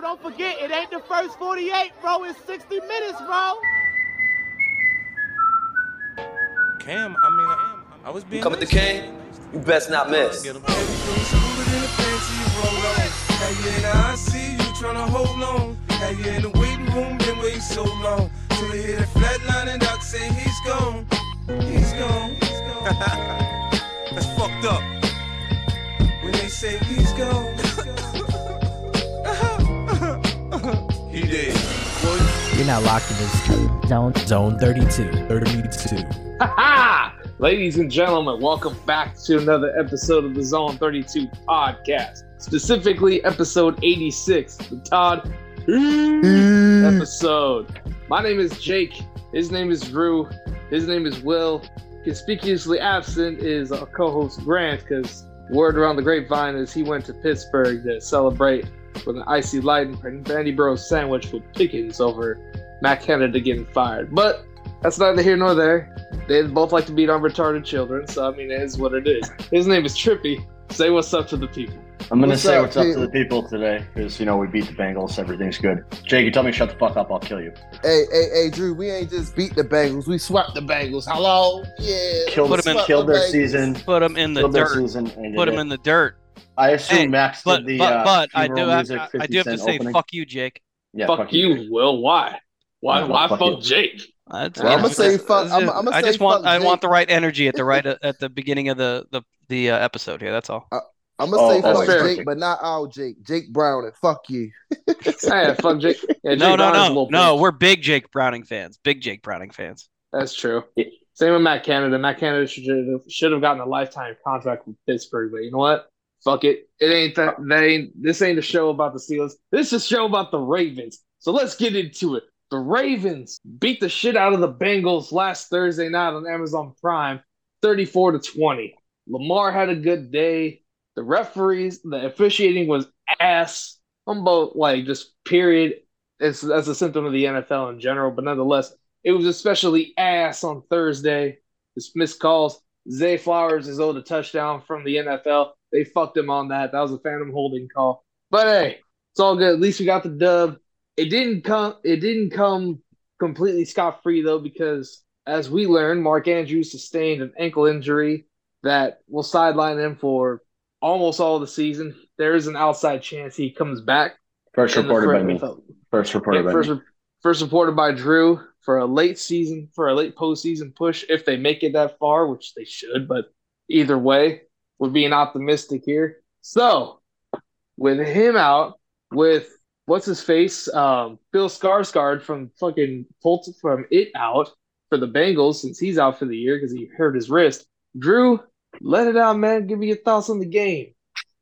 bro. Don't forget, it ain't the first 48, bro. It's 60 minutes, bro. Cam, I mean, I, am, I was being. Come with the king, you best not miss. Get him. Had you in the hot seat, you tryna hold on. Had you in the waiting room, been waiting so long. Till they hit a flat line and Doc say he's gone. He's gone. He's gone. That's fucked up. when they say he's gone. He did. You're now locked in this zone. Zone 32. 32. Ha Ladies and gentlemen, welcome back to another episode of the Zone 32 podcast. Specifically, episode 86, the Todd episode. My name is Jake. His name is Drew. His name is Will. Conspicuously absent is our co-host Grant, because word around the grapevine is he went to Pittsburgh to celebrate with an IC Light and Vandy Bros sandwich with Pickens over Matt Canada getting fired. But that's neither here nor there. They both like to beat on retarded children, so I mean, it is what it is. His name is Trippy. Say what's up to the people. I'm gonna What's say up, what's up to the people today, because you know we beat the Bengals. Everything's good. Jake, you tell me shut the fuck up, I'll kill you. Hey, hey, hey, Drew, we ain't just beat the Bengals. We swept the Bengals. Hello? Yeah. Killed, Put 'em in- Swept killed the their Bengals. season. Put them in the Killed their dirt. season. Put them in the dirt. I assume Hey, Max But did the. but uh, I do have music, I, I do have to say opening. fuck you, Jake. Yeah, fuck, you, Will. Why? Why? Why fuck fuck. Jake? That's, Well, I'ma say fuck- I'ma- it. I'ma I just want fuck I want the right energy at the right at the beginning of the the the uh, episode here. That's all. I'm gonna Oh, say that's fuck fair. Jake, but not all Jake. Jake Brown and fuck you. hey, fuck Jake. Yeah, Jake no no Brown's no no. We're big Jake Browning fans. Big Jake Browning fans. That's true. Same with Matt Canada. Matt Canada should have should have gotten a lifetime contract with Pittsburgh, but you know what? Fuck it. It ain't that. Ain't. This ain't a show about the Steelers. This is a show about the Ravens. So let's get into it. The Ravens beat the shit out of the Bengals last Thursday night on Amazon Prime, thirty-four to twenty. Lamar had a good day. The referees, the officiating was ass on both, like just period. It's that's a symptom of the NFL in general, but nonetheless, it was especially ass on Thursday. This missed calls. Zay Flowers is owed a touchdown from the NFL. They fucked him on that. That was a phantom holding call. But hey, it's all good. At least we got the dub. It didn't come. It didn't come completely scot free though, because as we learned, Mark Andrews sustained an ankle injury that will sideline him for almost all the season. There is an outside chance he comes back. First reported by me. First reported yeah, by first, me. re- first supported by Drew for a late season, for a late postseason push, if they make it that far, which they should, but either way, we're being optimistic here. So, with him out, with what's his face, um, Bill Skarsgård from fucking Pult from It out for the Bengals since he's out for the year because he hurt his wrist. Drew, let it out, man. Give me your thoughts on the game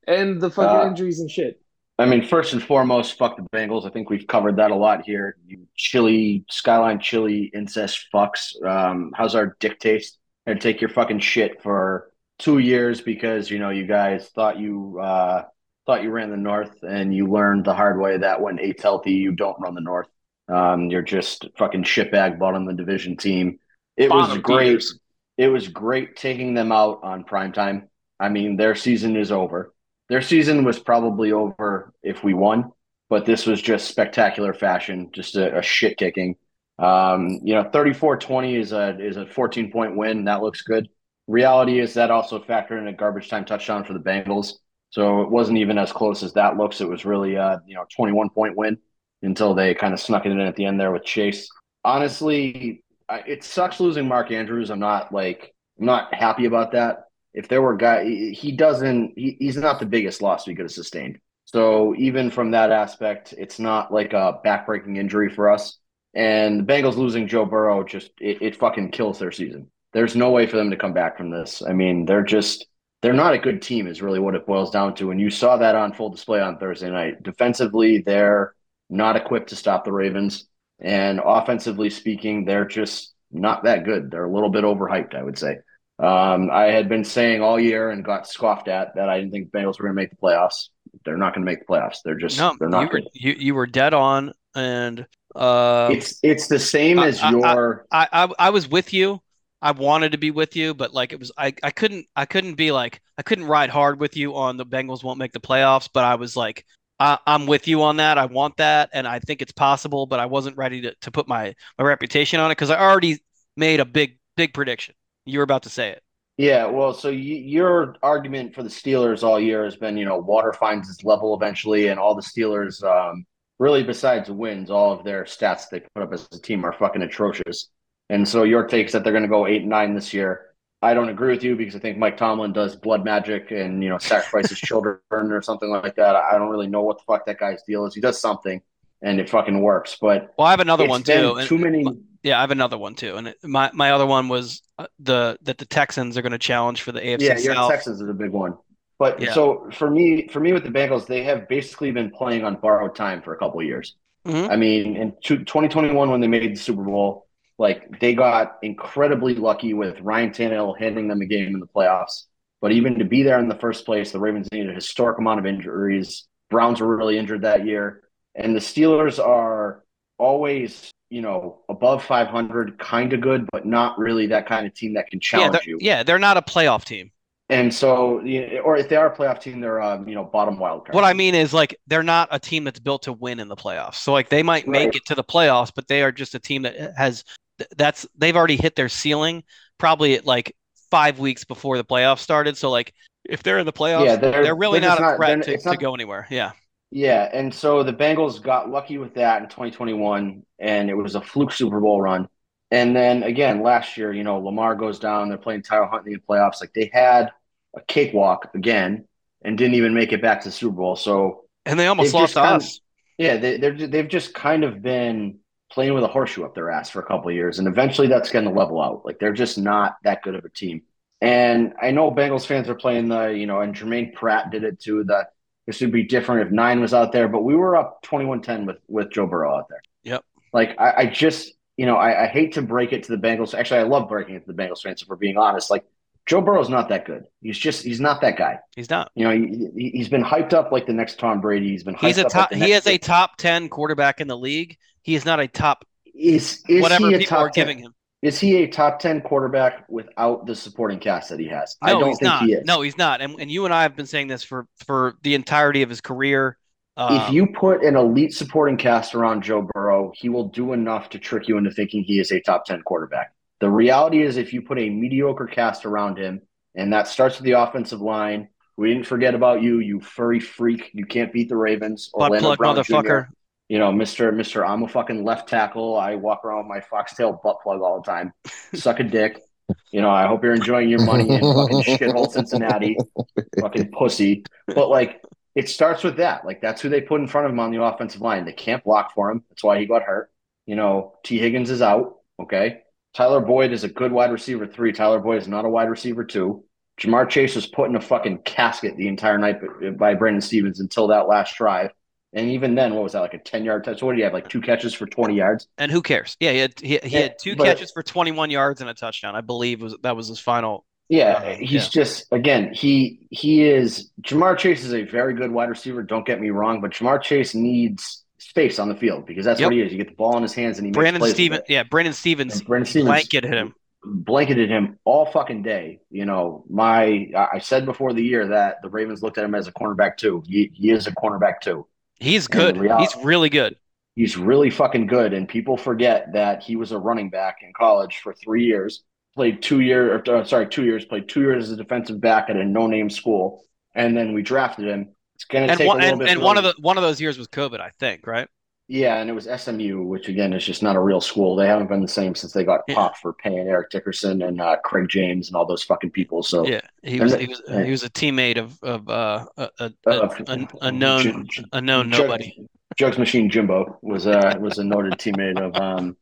and the fucking Uh, injuries and shit. I mean, first and foremost, fuck the Bengals. I think we've covered that a lot here. You chili, skyline chili, incest fucks. Um, how's our dick taste? And take your fucking shit for two years because you know you guys thought you uh, thought you ran the North, and you learned the hard way that when eight's healthy, you don't run the North. Um, you're just fucking shitbag bottom of the division team. It was great. feeders. It was great taking them out on primetime. I mean, their season is over. Their season was probably over if we won, but this was just spectacular fashion, just a, a shit kicking. Um, you know, 34-20 is a is a 14 point win. That looks good. Reality is that also factored in a garbage time touchdown for the Bengals. So it wasn't even as close as that looks. It was really a you know 21 point win until they kind of snuck it in at the end there with Chase. Honestly, it sucks losing Mark Andrews. I'm not like I'm not happy about that. If there were guy, he doesn't. He, he's not the biggest loss we could have sustained. So even from that aspect, it's not like a backbreaking injury for us. And the Bengals losing Joe Burrow just it, it fucking kills their season. There's no way for them to come back from this. I mean, they're just they're not a good team is really what it boils down to. And you saw that on full display on Thursday night. Defensively, they're not equipped to stop the Ravens. And offensively speaking, they're just not that good. They're a little bit overhyped, I would say. Um, I had been saying all year and got scoffed at that I didn't think the Bengals were going to make the playoffs. They're not going to make the playoffs. They're just No, they're you not were good. you, you were dead on, and uh, It's it's the same I- as I- your I, I I was with you. I wanted to be with you, but like it was I, I couldn't I couldn't be like I couldn't ride hard with you on the Bengals won't make the playoffs, but I was like I, I'm with you on that. I want that, and I think it's possible, but I wasn't ready to, to put my my reputation on it because I already made a big big prediction. You were about to say it. Yeah, well, so y your argument for the Steelers all year has been, you know, water finds its level eventually, and all the Steelers, um, really, besides wins, all of their stats they put up as a team are fucking atrocious. And so your take is that they're going to go eight and nine this year. I don't agree with you because I think Mike Tomlin does blood magic and you know sacrifices children or something like that. I don't really know what the fuck that guy's deal is. He does something and it fucking works. But well, I have another one too. Too many. Yeah, I have another one too, and my my other one was uh, the that the Texans are going to challenge for the AFC Yeah, your South. Texans is a big one. But Yeah. so for me, for me with the Bengals, they have basically been playing on borrowed time for a couple of years. Mhm. I mean, in 2021 when they made the Super Bowl, like they got incredibly lucky with Ryan Tannehill handing them a game in the playoffs. But even to be there in the first place, the Ravens needed a historic amount of injuries. Browns were really injured that year, and the Steelers are always, you know, above 500, kind of good, but not really that kind of team that can challenge they're, you. yeah, they're not a playoff team. And so, or if they are a playoff team, they're um, you know bottom wild card. What I mean is like they're not a team that's built to win in the playoffs. So like they might make Right. it to the playoffs, but they are just a team that has that's they've already hit their ceiling probably at like five weeks before the playoffs started. So like if they're in the playoffs, Yeah, they're, they're- really they're not a threat they're- to, it's to go anywhere. Yeah. Yeah, and so the Bengals got lucky with that in 2021, and it was a fluke Super Bowl run. And then again last year, you know, Lamar goes down. They're playing Tyler Huntley in the playoffs. Like they had a cakewalk again, and didn't even make it back to the Super Bowl. So And they almost lost just to kind us. yeah, they, they're they've just kind of been playing with a horseshoe up their ass for a couple of years, and eventually that's going to level out. Like they're just not that good of a team. And I know Bengals fans are playing the, you know, and Jermaine Pratt did it too. The this would be different if nine was out there, but we were up 21-10 with with Joe Burrow out there. Yep. Like I, I just, you know, I, I hate to break it to the Bengals. Actually, I love breaking it to the Bengals fans. If we're being honest, like Joe Burrow's not that good. He's just he's not that guy. He's not. You know, he, he- he's been hyped up like the next Tom Brady. He's been hyped He's a top. Like he is a top ten quarterback in the league. He is not a top. is is whatever people are 10 giving him. Is he a top ten quarterback without the supporting cast that he has? I No, don't he's think not. he is. No, he's not. And and you and I have been saying this for for the entirety of his career. Um, if you put an elite supporting cast around Joe Burrow, he will do enough to trick you into thinking he is a top 10 quarterback. The reality is, if you put a mediocre cast around him, and that starts with the offensive line, we didn't forget about you, you furry freak. You can't beat the Ravens. butt plug motherfucker. Jr. You know, Mister Mister, I'm a fucking left tackle. I walk around with my foxtail butt plug all the time. Suck a dick. You know, I hope you're enjoying your money in fucking shithole Cincinnati, fucking pussy. But like, it starts with that. Like, that's who they put in front of him on the offensive line. They can't block for him. That's why he got hurt. You know, Tee Higgins is out. Okay. Tyler Boyd is a good wide receiver three. Tyler Boyd is not a wide receiver two. Ja'Marr Chase was put in a fucking casket the entire night by- by Brandon Stephens until that last drive. And even then, what was that like a ten yard touch? What did he have? Like two catches for twenty yards. And who cares? Yeah, he had he, he Yeah, had two but- catches for 21 yards and a touchdown. I believe was that was his final. Yeah, Uh, he's yeah. just again he he is Ja'Marr Chase is a very good wide receiver. Don't get me wrong, but Ja'Marr Chase needs space on the field because that's Yep. what he is. You get the ball in his hands and he makes Brandon with it. yeah, Brandon Stephens, And Brandon Stephens blanketed him. blanketed him all fucking day. You know, my I I said before the year that the Ravens looked at him as a cornerback too. He he is a cornerback too. He's good. real- He's really good. He's really fucking good, and people forget that he was a running back in college for three years. Played two year, or, uh, sorry, two years. Played two years as a defensive back at a no name school, and then we drafted him. It's gonna And take one a little and, bit. and one of the one of those years was COVID, I think, right? Yeah, and it was SMU, which again is just not a real school. They haven't been the same since they got Yeah. popped for paying Eric Dickerson and uh, Craig James and all those fucking people. So Yeah, he was he was yeah. he was a teammate of of uh, a, a, Uh, a, a known Ju- Ju- a known nobody. Jugs Machine Jimbo was a was a noted teammate of um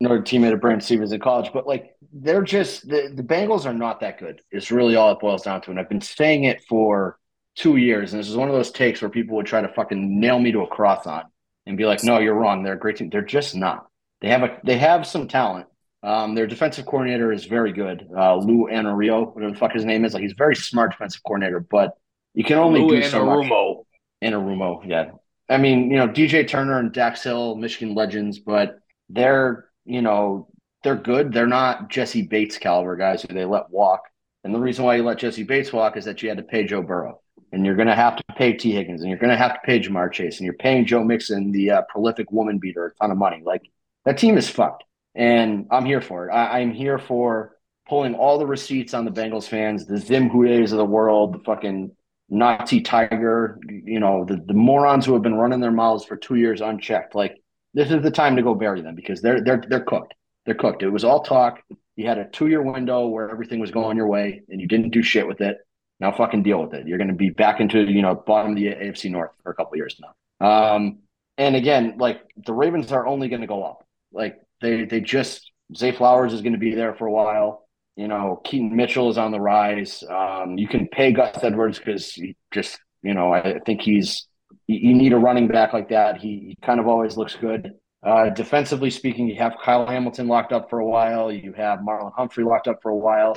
noted teammate of Brandon Stephens in college. But like they're just the, the Bengals are not that good. It's really all it boils down to. And I've been saying it for two years. And this is one of those takes where people would try to fucking nail me to a cross on and be like, no, you're wrong. They're a great team. They're just not. They have a they have some talent. Um, their defensive coordinator is very good. Uh, Lou Anario, whatever the fuck his name is, like he's a very smart defensive coordinator, but you can only Lou do so much. Anarumo. Anarumo, yeah. I mean, you know, DJ Turner and Dax Hill, Michigan legends, but they're, you know, they're good. They're not Jessie Bates caliber guys who they let walk. And the reason why you let Jessie Bates walk is that you had to pay Joe Burrow. And you're going to have to pay Tee Higgins, and you're going to have to pay Ja'Marr Chase, and you're paying Joe Mixon, the uh, prolific woman beater, a ton of money. Like that team is fucked, and I'm here for it. I, I'm here for pulling all the receipts on the Bengals fans, the Zim Hudes of the world, the fucking Nazi tiger, you know, the, the morons who have been running their mouths for two years unchecked. Like this is the time to go bury them because they're they're they're cooked. They're cooked. It was all talk. You had a two year window where everything was going your way and you didn't do shit with it. Now fucking deal with it. You're going to be back into you know bottom of the AFC North for a couple years now. Um, and again, like the Ravens are only going to go up. Like they they just Zay Flowers is going to be there for a while. You know, Keaton Mitchell is on the rise. Um, you can pay Gus Edwards because he just you know I think he's you need a running back like that. He, he kind of always looks good. Uh, defensively speaking, you have Kyle Hamilton locked up for a while. You have Marlon Humphrey locked up for a while.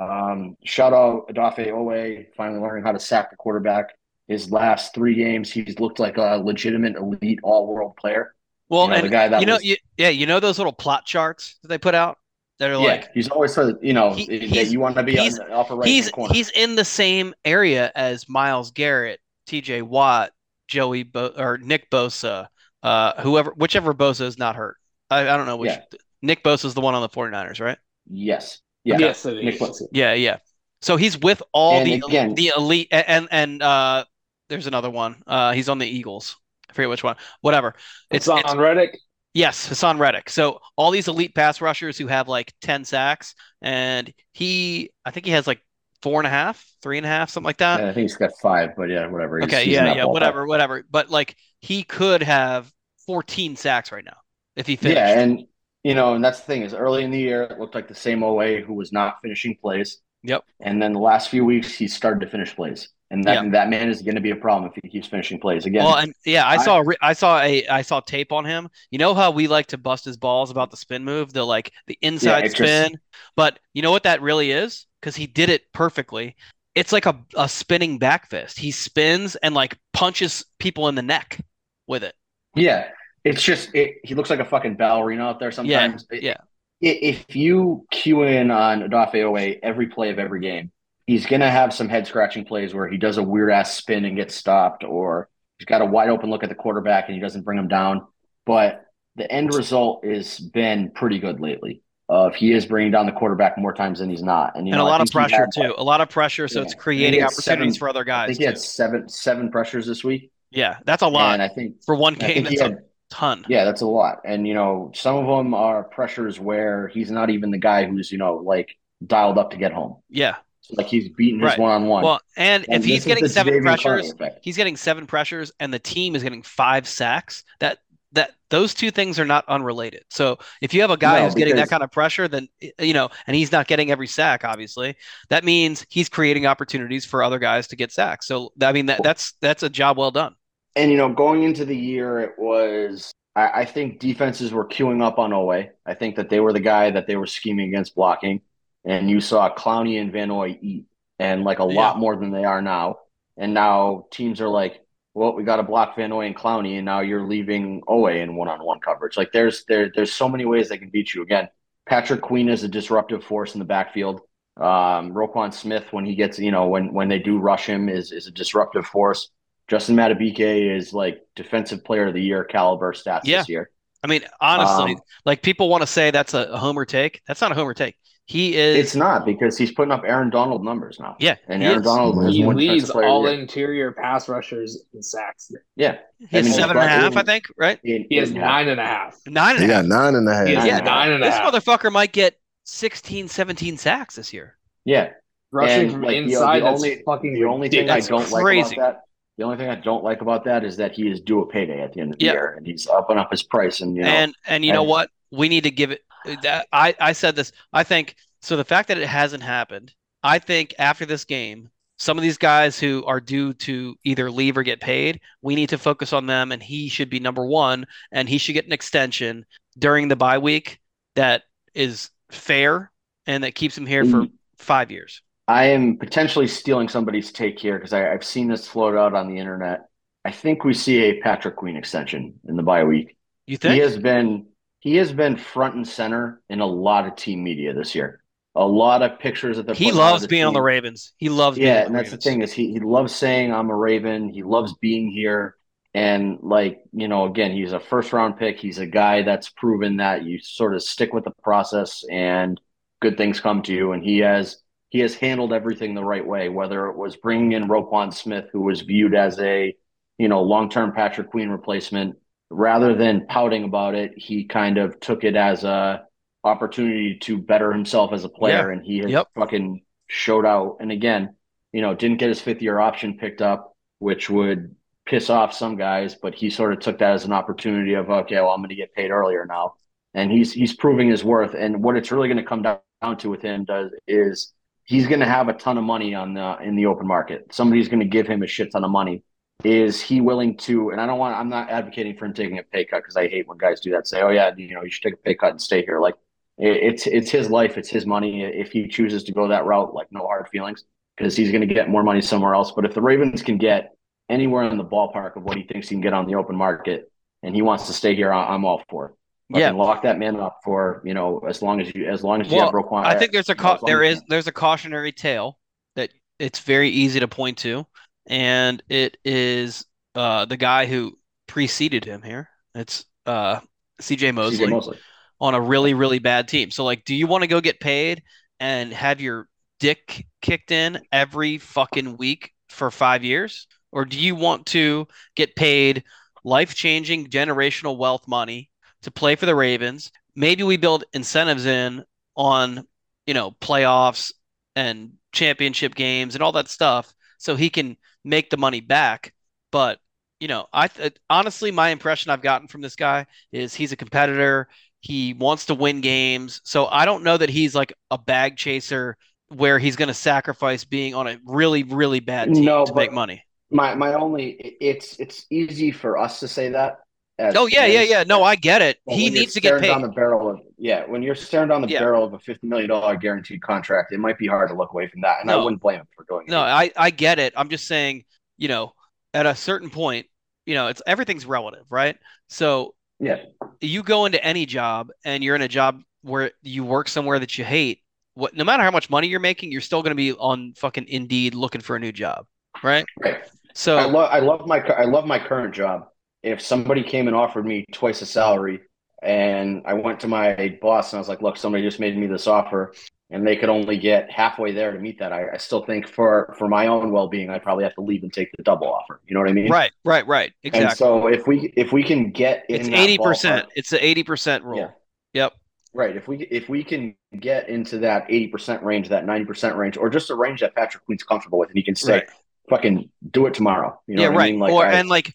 Um, shout out Odafe Oweh, finally learning how to sack the quarterback. His last three games, he's looked like a legitimate elite all world player. Well, You know, and the guy that you know, was- you, yeah, you know those little plot charts that they put out that are yeah, like he's always said, you know, He- that you want to be on the upper right he's corner. he's in the same area as Myles Garrett, T.J. Watt, Joey Bo- or Nick Bosa, uh, whoever, whichever Bosa is not hurt. I, I don't know which. Yeah. Nick Bosa is the one on the 49ers, right? yes. Yeah. Yes, it Nick is. Bosa. Yeah, yeah. So he's with all And the again- the elite and and, and uh, there's another one. Uh, he's on the Eagles. I forget which one. Whatever. It's, It's on Reddick. Yes, Haason Reddick. So all these elite pass rushers who have like 10 sacks, and he, I think he has like four and a half, three and a half, something like that. I think he's got five, but yeah, whatever. He's- Okay, he's yeah, yeah, ballpark. whatever, whatever. But like he could have 14 sacks right now if he finished. Yeah, and you know, and that's the thing is early in the year it looked like the same Oweh who was not finishing plays. Yep. And then the last few weeks he started to finish plays. And that that man is going to be a problem if he keeps finishing plays again. Well, and yeah, I I- saw I saw a I saw tape on him. You know how we like to bust his balls about the spin move, the like the inside just- spin. But you know what that really is? Because he did it perfectly. It's like a, a spinning back fist. He spins and like punches people in the neck with it. yeah, it's just it, he looks like a fucking ballerina out there sometimes. It- yeah. i- If you cue in on Odafe Oweh every play of every game, he's going to have some head scratching plays where he does a weird ass spin and gets stopped, or he's got a wide open look at the quarterback and he doesn't bring him down. But the end result has been pretty good lately. Of he is bringing down the quarterback more times than he's not, and you and know a I lot of pressure had, too. A lot of pressure, so Yeah. it's creating opportunities seven- for other I guys think he had seven seven pressures this week, Yeah, that's a lot and I think for one I game. That's had a ton. Yeah, that's a lot. And you know, some of them are pressures where he's not even the guy who's, you know, like dialed up to get home. Yeah. So, like he's beating his one on one. Well, and if he's getting seven pressures, he's getting seven pressures, and the team is getting five sacks. That that those two things are not unrelated. So if you have a guy No, who's getting that kind of pressure, then you know, and he's not getting every sack, obviously, that means he's creating opportunities for other guys to get sacks. So I mean, that, that's that's a job well done. And you know, going into the year, it was I, I think defenses were queuing up on Oweh. I think that they were the guy that they were scheming against blocking, and you saw Clowney and Van Noy eat, and like a lot more than they are now. And now teams are like, well, we got to block Van Noy and Clowney, and now you're leaving Oweh in one-on-one coverage. Like there's there there's so many ways they can beat you. Again, Patrick Queen is a disruptive force in the backfield. Um, Roquan Smith, when he gets, you know, when when they do rush him, is is a disruptive force. Justin Madubuike is like defensive player of the year caliber stats Yeah. this year. I mean, honestly, Um, like people want to say that's a, a homer take. That's not a homer take. He is. It's not because he's putting up Aaron Donald numbers now. Yeah, and he Aaron is. Donald is He one leads defensive player of all year. interior pass rushers in sacks. Yeah, He has I mean, seven and a half, I think, right? in- He has in- nine and a half. Nine and He a half. nine and a half. He Yeah, nine and this half. motherfucker might get 16, 17 sacks this year. Yeah, Rushing And, from like, the- inside, the that's only- fucking the only thing I don't like about that, the only thing I don't like about that is that he is due a payday at the end of the Yeah. year, and he's upping up his price. And you know, and and you know what? We need to give it that I I said this. I think so the fact that it hasn't happened, I think after this game, some of these guys who are due to either leave or get paid, we need to focus on them and he should be number 1 and he should get an extension during the bye week that is fair and that keeps him here for Mm. 5 years. I am potentially stealing somebody's take here because I've seen this float out on the internet. I think we see a Patrick Queen extension in the bye week. You think? He has been he has been front and center in a lot of team media this year. a lot of pictures that they're He putting out of loves being on the. Ravens. He loves Yeah, and the that's Ravens. the thing is he he loves saying I'm a Raven. He loves being here, and like you know, again, he's a first round pick. He's a guy that's proven that you sort of stick with the process and good things come to you. And he has he has handled everything the right way. Whether it was bringing in Roquan Smith, who was viewed as a you know long term Patrick Queen replacement, rather than pouting about it, he kind of took it as a opportunity to better himself as a player, Yeah. and he has Yep. fucking showed out. And again, you know, didn't get his fifth year option picked up, which would piss off some guys, but he sort of took that as an opportunity of okay, well, I'm going to get paid earlier now, and he's he's proving his worth. And what it's really going to come down to with him does is he's going to have a ton of money on the in the open market. Somebody's going to give him a shit ton of money. Is he willing to? And I don't want. I'm not advocating for him taking a pay cut because I hate when guys do that. Say, oh yeah, you know, you should take a pay cut and stay here. Like it, it's it's his life, it's his money. If he chooses to go that route, like no hard feelings because he's going to get more money somewhere else. But if the Ravens can get anywhere in the ballpark of what he thinks he can get on the open market, and he wants to stay here, I'm all for it. Yeah. Lock that man up for you know as long as you as long as you Well, have Roquan. I think there's a ca- there is there's a cautionary tale that it's very easy to point to, and it is uh the guy who preceded him here. It's uh CJ Mosley, CJ Mosley. on a really really bad team. So like, do you want to go get paid and have your dick kicked in every fucking week for five years, or do you want to get paid life changing generational wealth money to play for the Ravens? Maybe we build incentives in on you know playoffs and championship games and all that stuff so he can make the money back but you know i th- honestly my impression i've gotten from this guy is he's a competitor he wants to win games so i don't know that he's like a bag chaser where he's going to sacrifice being on a really really bad team No, to make money My my only it's it's easy for us to say that. As oh yeah yeah yeah no i get it he needs to get paid down the barrel of yeah. When you're staring down the Yeah. barrel of a fifty million dollar guaranteed contract, it might be hard to look away from that, and I wouldn't blame him for doing it. No, I I get it. I'm just saying, you know, at a certain point, you know, it's everything's relative, right? So Yeah, you go into any job and you're in a job where you work somewhere that you hate, what no matter how much money you're making, you're still going to be on fucking Indeed looking for a new job, right? right. So I love I love my I love my current job. If somebody came and offered me twice the salary, and I went to my boss and I was like, "Look, somebody just made me this offer," and they could only get halfway there to meet that, I, I still think for for my own well being, I'd probably have to leave and take the double offer. You know what I mean? right, right, right, And exactly. so if we if we can get It's eighty percent. ballpark- It's the eighty percent rule. Yeah. Yep. Right. If we if we can get into that eighty percent range, that ninety percent range, or just a range that Patrick Queen's comfortable with, and he can say, Right. "Fucking do it tomorrow." You know yeah, what right. I mean? Like, or I- and like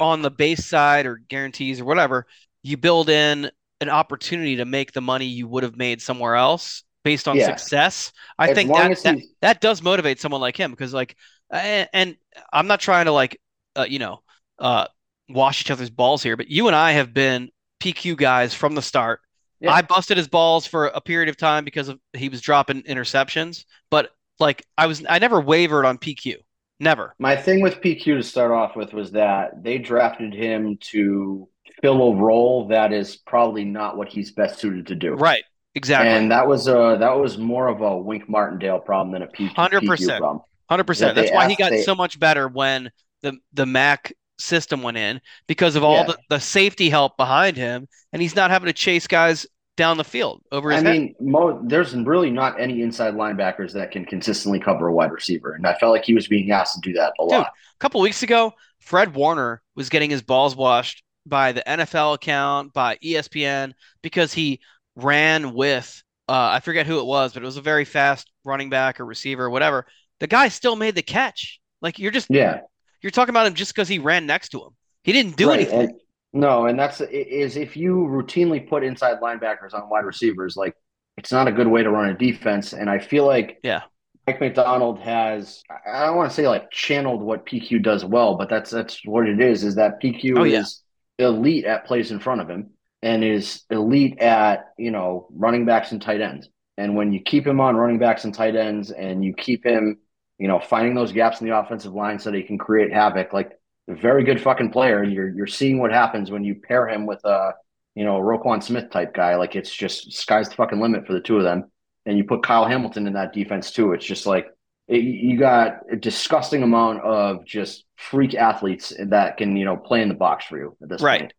on the base side or guarantees or whatever, you build in an opportunity to make the money you would have made somewhere else based on Yeah. success. I As think that, that that does motivate someone like him because like and, and I'm not trying to like uh, you know uh wash each other's balls here, but you and I have been PQ guys from the start. Yeah. I busted his balls for a period of time because of he was dropping interceptions, but like I was I never wavered on PQ. Never. My thing with PQ to start off with was that they drafted him to fill a role that is probably not what he's best suited to do. Right. Exactly. And that was a that was more of a Wink Martindale problem than a PQ, Hundred PQ percent. problem. Hundred percent. That's why he got they- so much better when the the Mac system went in because of all Yeah. the, the safety help behind him, and he's not having to chase guys down the field over his I head. mean, Mo, there's really not any inside linebackers that can consistently cover a wide receiver, and I felt like he was being asked to do that a Dude, lot. a couple weeks ago, Fred Warner was getting his balls washed by the NFL account, by ESPN, because he ran with uh, I forget who it was, but it was a very fast running back or receiver or whatever. The guy still made the catch. Like you're just Yeah, you're talking about him just because he ran next to him. He didn't do right. anything. And, no, and that's is if you routinely put inside linebackers on wide receivers, like it's not a good way to run a defense. And I feel like Yeah. Mike Macdonald has I don't want to say like channeled what PQ does well, but that's that's what it is. Is that PQ Oh, yeah. is elite at plays in front of him and is elite at you know running backs and tight ends. And when you keep him on running backs and tight ends, and you keep him, you know, finding those gaps in the offensive line so that he can create havoc, like very good fucking player. And you're you're seeing what happens when you pair him with a you know Roquan Smith type guy. Like it's just sky's the fucking limit for the two of them. and you put Kyle Hamilton in that defense too. It's just like it, you got a disgusting amount of just freak athletes that can you know play in the box for you at this Right. point.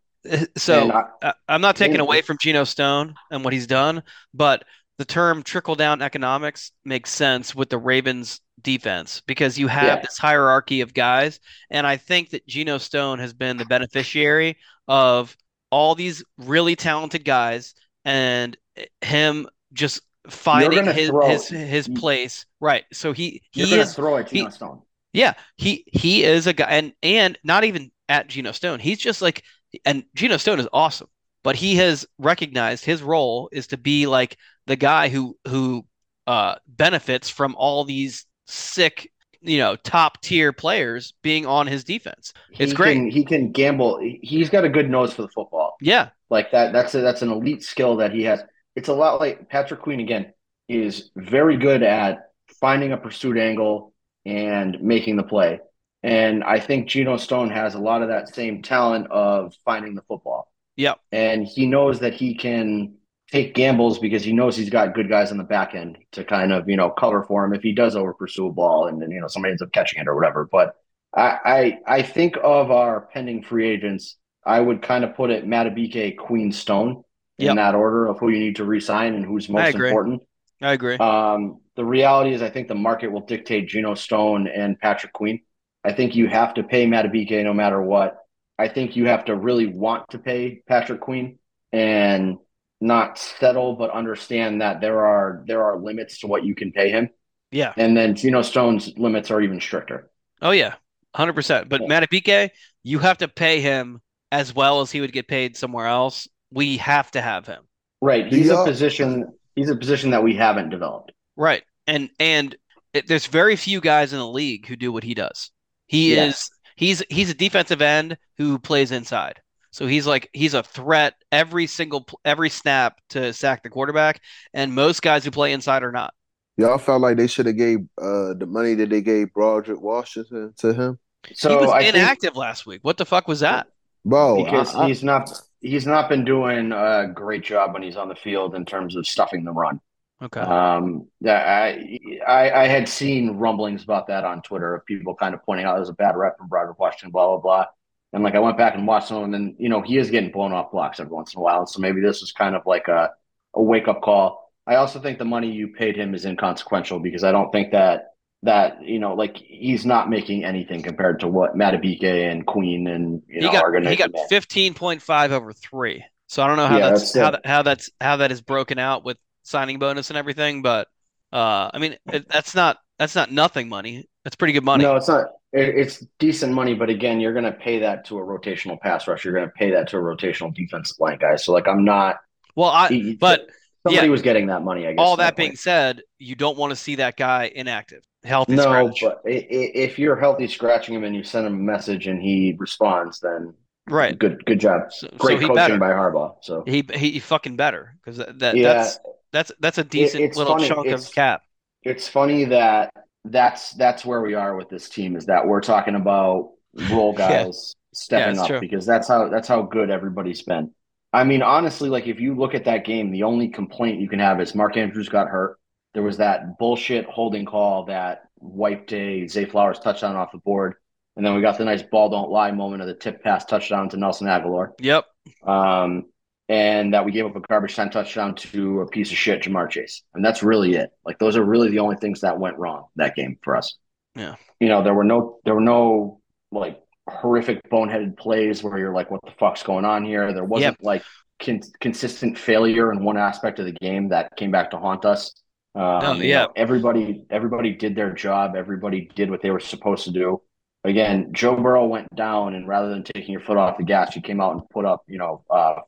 So I- I, I'm not taking away from Geno Stone and what he's done, but the term trickle down economics makes sense with the Ravens defense because you have Yeah. this hierarchy of guys. And I think that Geno Stone has been the beneficiary of all these really talented guys and him just finding his, his his place. Right. So he he is throw at he- Stone. yeah, he he is a guy, and and not even at Geno Stone. He's just like, and Geno Stone is awesome, but he has recognized his role is to be like the guy who who uh benefits from all these sick, you know, top tier players being on his defense. It's He great. Can, he can gamble. He's got a good nose for the football. Yeah, Like that. That's a, that's an elite skill that he has. It's a lot like Patrick Queen again is very good at finding a pursuit angle and making the play. And I think Geno Stone has a lot of that same talent of finding the football. Yeah, And he knows that he can take gambles because he knows he's got good guys on the back end to kind of, you know, cover for him if he does over pursue a ball and then, you know, somebody ends up catching it or whatever. But I I, I think of our pending free agents, I would kind of put it Madubuike, Queen Stone in Yep. that order of who you need to resign and who's most agree. important. I agree. Um, the reality is, I think the market will dictate Geno Stone and Patrick Queen. I think you have to pay Madubuike no matter what. I think you have to really want to pay Patrick Queen and not settle, but understand that there are there are limits to what you can pay him. Yeah. And then Geno Stone's limits are even stricter. Oh yeah, hundred percent. But Madubuike, you have to pay him as well as he would get paid somewhere else. We have to have him. Right. He's Yeah. a position he's a position that we haven't developed. Right. And and it, there's very few guys in the league who do what he does. He Yeah. is he's he's a defensive end who plays inside. So he's like he's a threat every single every snap to sack the quarterback and most guys who play inside are not. Y'all felt like they should have gave uh the money that they gave Broderick Washington to him. So he was I think inactive last week. What the fuck was that? Bro, because I- I- he's not he's not been doing a great job when he's on the field in terms of stuffing the run. Okay. Um, that I, I I had seen rumblings about that on Twitter of people kind of pointing out it was a bad rep from Broderick Washington, blah blah blah. And like I went back and watched some, them, and you know he is getting blown off blocks every once in a while. So maybe this was kind of like a a wake up call. I also think the money you paid him is inconsequential because I don't think that that you know like he's not making anything compared to what Madubuike and Queen and you know he got are going to he got 15.5 over 3. So I don't know how Yeah, that's, that's how that, how that's how that is broken out with signing bonus and everything, but uh I mean it, that's not that's not nothing money. That's pretty good money. No, it's not. It, it's decent money, but again, you're going to pay that to a rotational pass rush. You're going to pay that to a rotational defensive line guy. So, like, I'm not. well, I he- but somebody yeah. was getting that money. I guess. all at that point. being said, you don't want to see that guy inactive, healthy no, scratch. but if you're healthy scratching him and you send him a message and he responds, then right. good, good job. So, so Great he coaching better. by Harbaugh. So He he fucking better because that, that Yeah. that's that's that's a decent it's little funny. chunk It's- of cap. it's funny that that's that's where we are with this team is that we're talking about role Yeah. guys stepping it's up true. because that's how that's how good everybody's been. I mean, honestly, like if you look at that game, the only complaint you can have is Mark Andrews got hurt. There was that bullshit holding call that wiped a Zay Flowers touchdown off the board, and then we got the nice ball don't lie moment of the tip pass touchdown to Nelson Agholor. Yep. Um, and that we gave up a garbage time touchdown to a piece of shit Ja'Marr Chase. And that's really it. Like those are really the only things that went wrong that game for us. Yeah. You know, there were no there were no like horrific boneheaded plays where you're like, what the fuck's going on here? There wasn't like con- consistent failure in one aspect of the game that came back to haunt us. Um, No, yeah. know, everybody everybody did their job. Everybody did what they were supposed to do. Again, Joe Burrow went down, and rather than taking your foot off the gas, you came out and put up, you know, uh,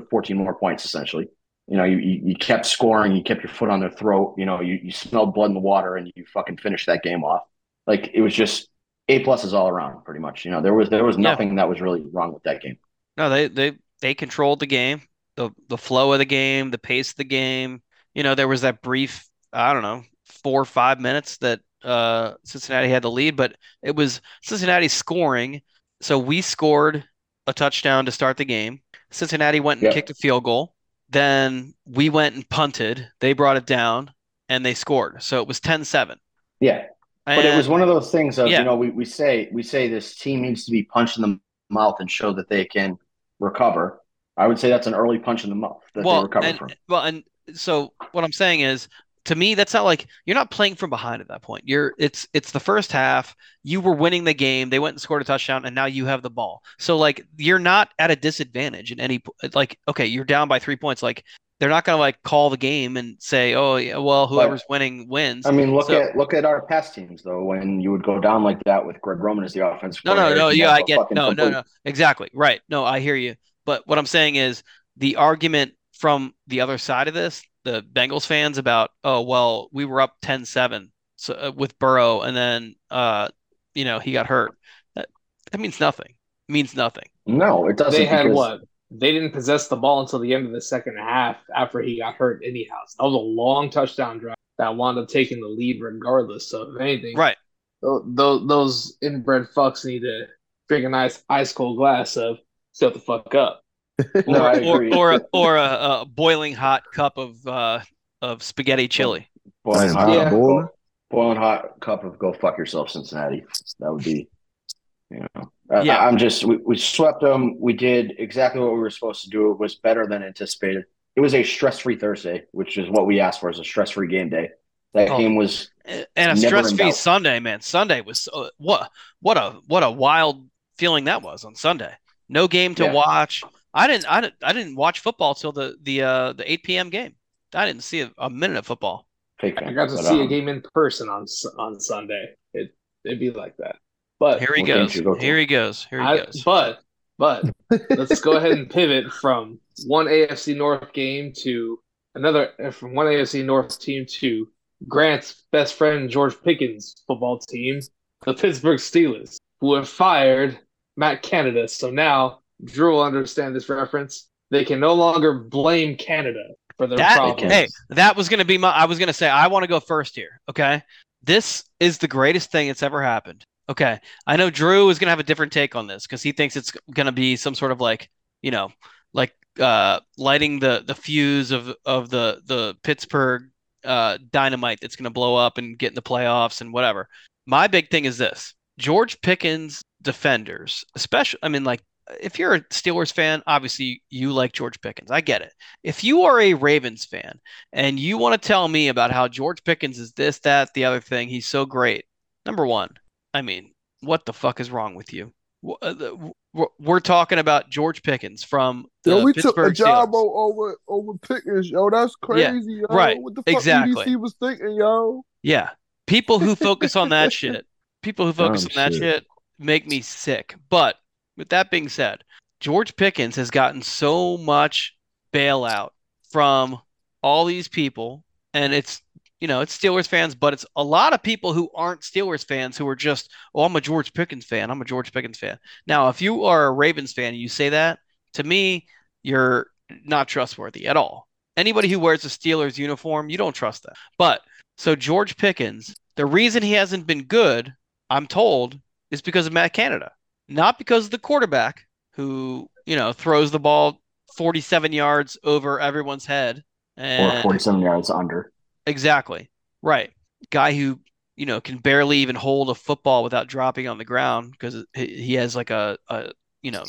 14 more points essentially. You know, you, you kept scoring, you kept your foot on their throat. You know, you, you smelled blood in the water, and you fucking finished that game off. Like it was just a pluses all around, pretty much. You know, there was there was Yeah. nothing that was really wrong with that game. No, they they they controlled the game, the the flow of the game, the pace of the game. You know, there was that brief, I don't know, four or five minutes that uh Cincinnati had the lead, but it was Cincinnati scoring. So we scored a touchdown to start the game. Cincinnati went and Yep. kicked a field goal. Then we went and punted. They brought it down. and they scored. So it was 10-7. Yeah, but it was one of those things of Yeah. you know we, we say we say this team needs to be punched in the mouth and show that they can recover. I would say that's an early punch in the mouth that they well, recovered and, from. well, and so what I'm saying is, to me, that's not like you're not playing from behind at that point. You're it's it's the first half. You were winning the game. They went and scored a touchdown, and now you have the ball. So like you're not at a disadvantage in any like okay, you're down by three points. Like they're not gonna like call the game and say, oh yeah, well whoever's winning wins. I mean, look So- at look at our past teams though. When you would go down like that with Greg Roman as the offense No, no, no. Yeah, I get no, no, no. Exactly. Right. No, I hear you. But what I'm saying is the argument from the other side of this, the Bengals fans about, oh, well, we were up 10-7 so, uh, with Burrow and then uh, you know, he got hurt. That, that means nothing. It means nothing. No, it doesn't. They had because- what? They didn't possess the ball until the end of the second half after he got hurt anyhow. So that was a long touchdown drive that wound up taking the lead regardless. So if anything, Right. those, those inbred fucks need to drink a nice ice cold glass of shut the fuck up. No, I or agree. or a, or a, a boiling hot cup of uh of spaghetti chili. boiling hot, hot Yeah. boy. boiling hot cup of go fuck yourself, Cincinnati. That would be, you know. I- Yeah. I, am just we, we swept them. We did exactly what we were supposed to do. It was better than anticipated. It was a stress free Thursday, which is what we asked for, is a stress free game day. That Oh. game was And a stress-free. Sunday, man. Sunday was so, what what a what a wild feeling that was on Sunday. No game to Yeah. watch. I didn't I didn't I didn't watch football till the the uh the 8 p.m. game. I didn't see a, a minute of football. fake. I got to but, see a um, game in person on on Sunday. It it'd be like that. But Here he goes. go? Here he goes. Here he I, goes. but but let's go ahead and pivot from one AFC North game to another uh, from one AFC North team to Grant's best friend George Pickens football team, the Pittsburgh Steelers, who have fired Matt Canada. So now Drew will understand this reference. They can no longer blame Canada for their That problems. hey, that was gonna be my. I was gonna say I want to go first here. Okay, this is the greatest thing that's ever happened. Okay, I know Drew is gonna have a different take on this because he thinks it's gonna be some sort of like you know like uh lighting the the fuse of of the the Pittsburgh uh dynamite that's gonna blow up and get in the playoffs and whatever. My big thing is this: George Pickens defenders, especially. I mean, like if you're a Steelers fan, obviously you like George Pickens. I get it. If you are a Ravens fan and you want to tell me about how George Pickens is this, that, the other thing, he's so great. Number one, I mean, what the fuck is wrong with you? Uh, We're talking about George Pickens from the Yo, we took a job Steelers. over over Pickens, yo. That's Yeah, crazy, yo. right, What the fuck exactly. EDC was thinking, yo? Yeah, people who focus on that shit, people who focus Dumb on that shit. shit make me sick. But with that being said, George Pickens has gotten so much bailout from all these people, and it's you know it's Steelers fans, but it's a lot of people who aren't Steelers fans who are just, oh, I'm a George Pickens fan. I'm a George Pickens fan. Now, if you are a Ravens fan and you say that to me, you're not trustworthy at all. Anybody who wears a Steelers uniform, you don't trust them. But so George Pickens, the reason he hasn't been good, I'm told, is because of Matt Canada, not because of the quarterback who you know throws the ball 47 yards over everyone's head or 47 yards under. exactly right guy who you know can barely even hold a football without dropping on the ground because he he has like a, a you know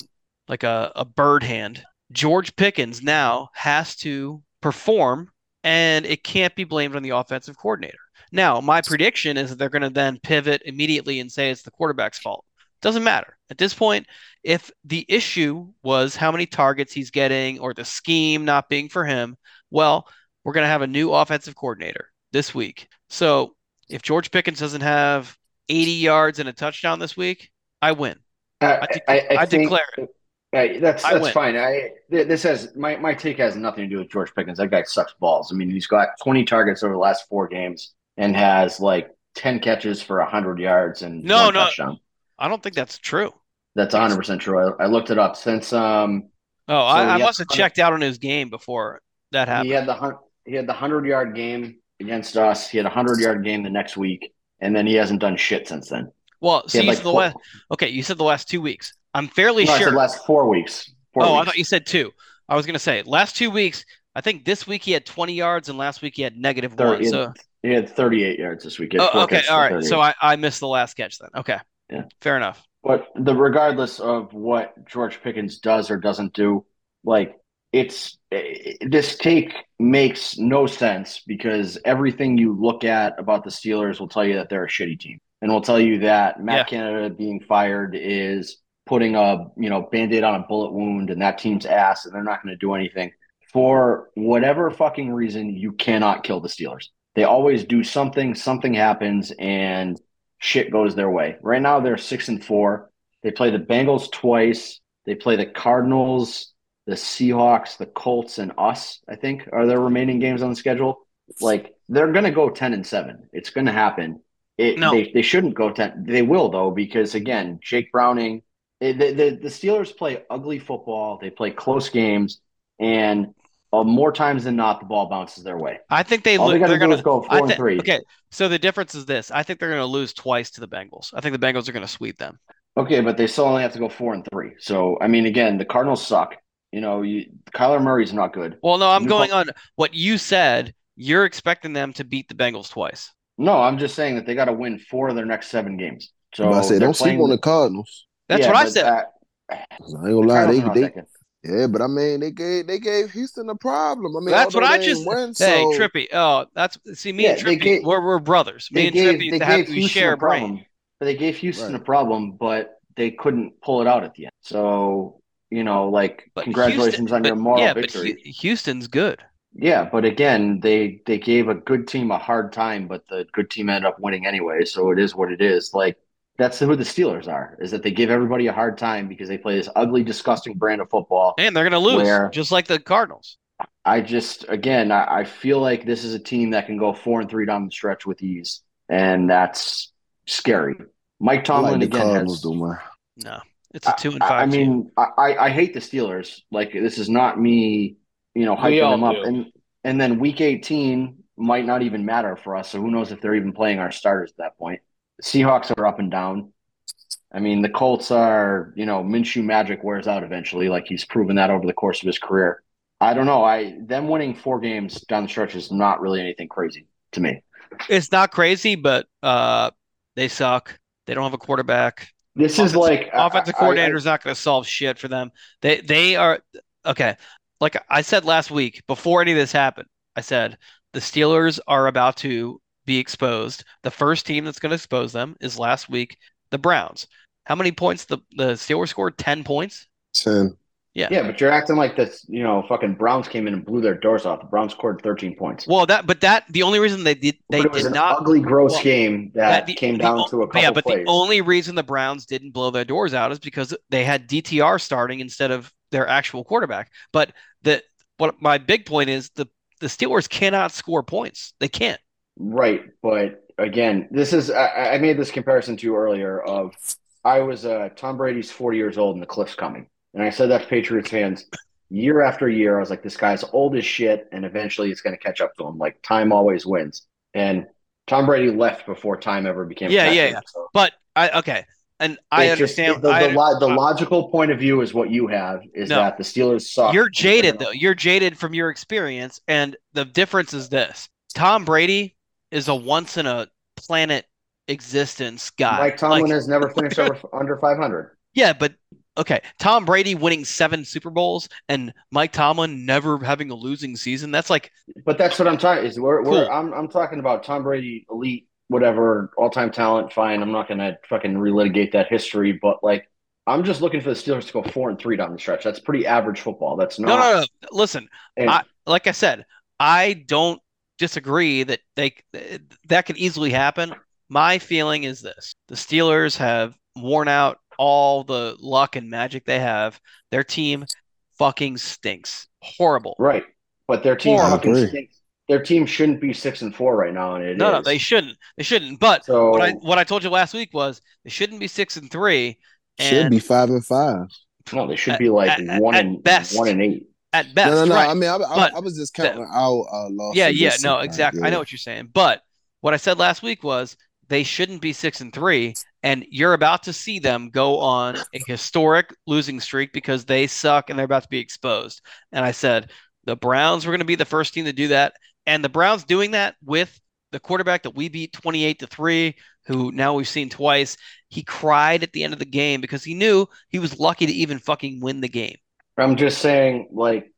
like a, a bird hand. George Pickens now has to perform, and it can't be blamed on the offensive coordinator. Now, my prediction is that they're going to then pivot immediately and say it's the quarterback's fault. Doesn't matter. At this point, if the issue was how many targets he's getting or the scheme not being for him, well, we're going to have a new offensive coordinator this week. So if George Pickens doesn't have 80 yards and a touchdown this week, I win. I, de- I, I I think- declare it. Hey, that's I that's fine. I this has my my take has nothing to do with George Pickens. That guy sucks balls. I mean, he's got 20 targets over the last four games and has like 10 catches for 100 yards and No, one no. touchdown. I don't think that's true. That's 100 percent true. I, I looked it up since um Oh, So I, I must have checked out on his game before that happened. he had the he had the 100 yard game against us. He had a 100 yard game the next week, and then he hasn't done shit since then. well, see, like the four- last, okay, you said the last two weeks. I'm fairly No, I sure. said last four weeks. Four oh, I thought you said two. I was going to say last two weeks I think this week he had 20 yards, and last week he had negative Thir- one. he, So he had 38 yards this week. He Oh, okay, all right. 38. So I, I missed the last catch then. Okay. Yeah. Fair enough. But the regardless of what George Pickens does or doesn't do, like it's eh, this take makes no sense because everything you look at about the Steelers will tell you that they're a shitty team, and will tell you that Matt Canada being fired is putting a you know band-aid on a bullet wound and that team's ass, and they're not going to do anything for whatever fucking reason. You cannot kill the Steelers. They always do something. Something happens, and shit goes their way. Right now, they're six and four. They play the Bengals twice. They play the Cardinals, the Seahawks, the Colts, and us. I think are their remaining games on the schedule. Like they're gonna go ten and seven. It's gonna happen. It, No. they they shouldn't go ten. They will though because again, Jake Browning. Eh, the, the the Steelers play ugly football. They play close games, and uh, more times than not, the ball bounces their way. I think they lo- they they're gonna go four I and three. Okay, so the difference is this: I think they're going to lose twice to the Bengals. I think the Bengals are going to sweep them. Okay, but they still only have to go four and three. So I mean, again, the Cardinals suck. You know, you Kyler Murray's not good. Well, no, I'm You going call- on what you said. You're expecting them to beat the Bengals twice. No, I'm just saying that they got to win four of their next seven games. So I say they're don't sleep playing- on the Cardinals. That's Yeah, what I said. uh, I ain't gonna lie, Cardinals they, they that good. Yeah, but I mean they gave they gave Houston a problem. I mean that's what I just. ain't win, hey, Trippy. Oh, that's see me and Yeah, they Trippy. gave- we're we're brothers. Me They and gave Trippy they have gave Houston share a a brain. problem. But they gave Houston Right. a problem, but they couldn't pull it out at the end. So you know, like But congratulations Houston, on your but- moral yeah, victory. but Houston's good. Yeah, but again, they they gave a good team a hard time, but the good team ended up winning anyway. So it is what it is. Like that's who the Steelers are. Is that they give everybody a hard time because they play this ugly, disgusting brand of football. And they're going to lose, Where- just like the Cardinals. I just again, I, I feel like this is a team that can go four and three down the stretch with ease, and that's scary. Mike Tomlin like again Cardinals has. though, man. No, it's a two and I- five. I, team. mean, I, I I hate the Steelers. Like this is not me, you know, We hyping them up. do. And and then week eighteen might not even matter for us. So who knows if they're even playing our starters at that point? Seahawks are up and down. I mean, the Colts are, you know, Minshew magic wears out eventually. Like he's proven that over the course of his career. I don't know. I them winning four games down the stretch is not really anything crazy to me. it's not crazy, but uh, they suck. They don't have a quarterback. This is like offensive I- coordinator is not going to solve shit for them. They they are okay. Like I said last week, before any of this happened, I said the Steelers are about to be exposed. The first team that's going to expose them is last week the Browns. How many points the the Steelers scored? Ten points. Ten. Yeah. Yeah, but you're acting like this. You know, fucking Browns came in and blew their doors off. The Browns scored 13 points. Well, that but that the only reason they did they But it was did an not ugly, gross well, game that, that the- came the down o- to a couple yeah, but plays. the only reason the Browns didn't blow their doors out is because they had DTR starting instead of their actual quarterback. But the what my big point is the the Steelers cannot score points. They can't. Right, but again, this is I, I made this comparison to you earlier. Of I was uh, Tom Brady's 40 years old and the cliff's coming, and I said that to Patriots fans year after year. I was like, this guy's old as shit, and eventually it's going to catch up to him. Like time always wins, and Tom Brady left before time ever became. Yeah, yeah, yeah. so- But I okay, and I It's just- understand. the, I, the, lo- the logical point of view is what you have is No. that the Steelers suck. You're jaded though. You're jaded from your experience, and the difference is this: Tom Brady is a once in a planet existence guy. Mike Tomlin Like- has never finished over, under 500. Yeah, but okay, Tom Brady winning seven Super Bowls and Mike Tomlin never having a losing season. That's like But that's what I'm talking. Is we're, we're I'm I'm talking about Tom Brady, elite, whatever, all time talent. Fine, I'm not gonna fucking relitigate that history. But like, I'm just looking for the Steelers to go four and three down the stretch. That's pretty average football. That's not. no, no, no. Listen, and- I, like I said, I don't disagree that they that could easily happen. My feeling is this: the Steelers have worn out all the luck and magic they have. Their team fucking stinks. Horrible. right, but their team fucking stinks. Their team shouldn't be six and four right now, and it No, no, they shouldn't. They shouldn't. But So what I what I told you last week was they shouldn't be six and three. Should be five and five. no, they should at- be like at- one at and best. one and eight. At best, no, no, no. right? I mean, I, I, But I was just counting out uh, losses. Yeah, yeah, no, exactly. I know what you're saying. But what I said last week was they shouldn't be six and three, and you're about to see them go on a historic losing streak because they suck and they're about to be exposed. And I said, The Browns were going to be the first team to do that, and the Browns doing that with the quarterback that we beat 28 to 3, who now we've seen twice. He cried at the end of the game because he knew he was lucky to even fucking win the game. I'm just saying, like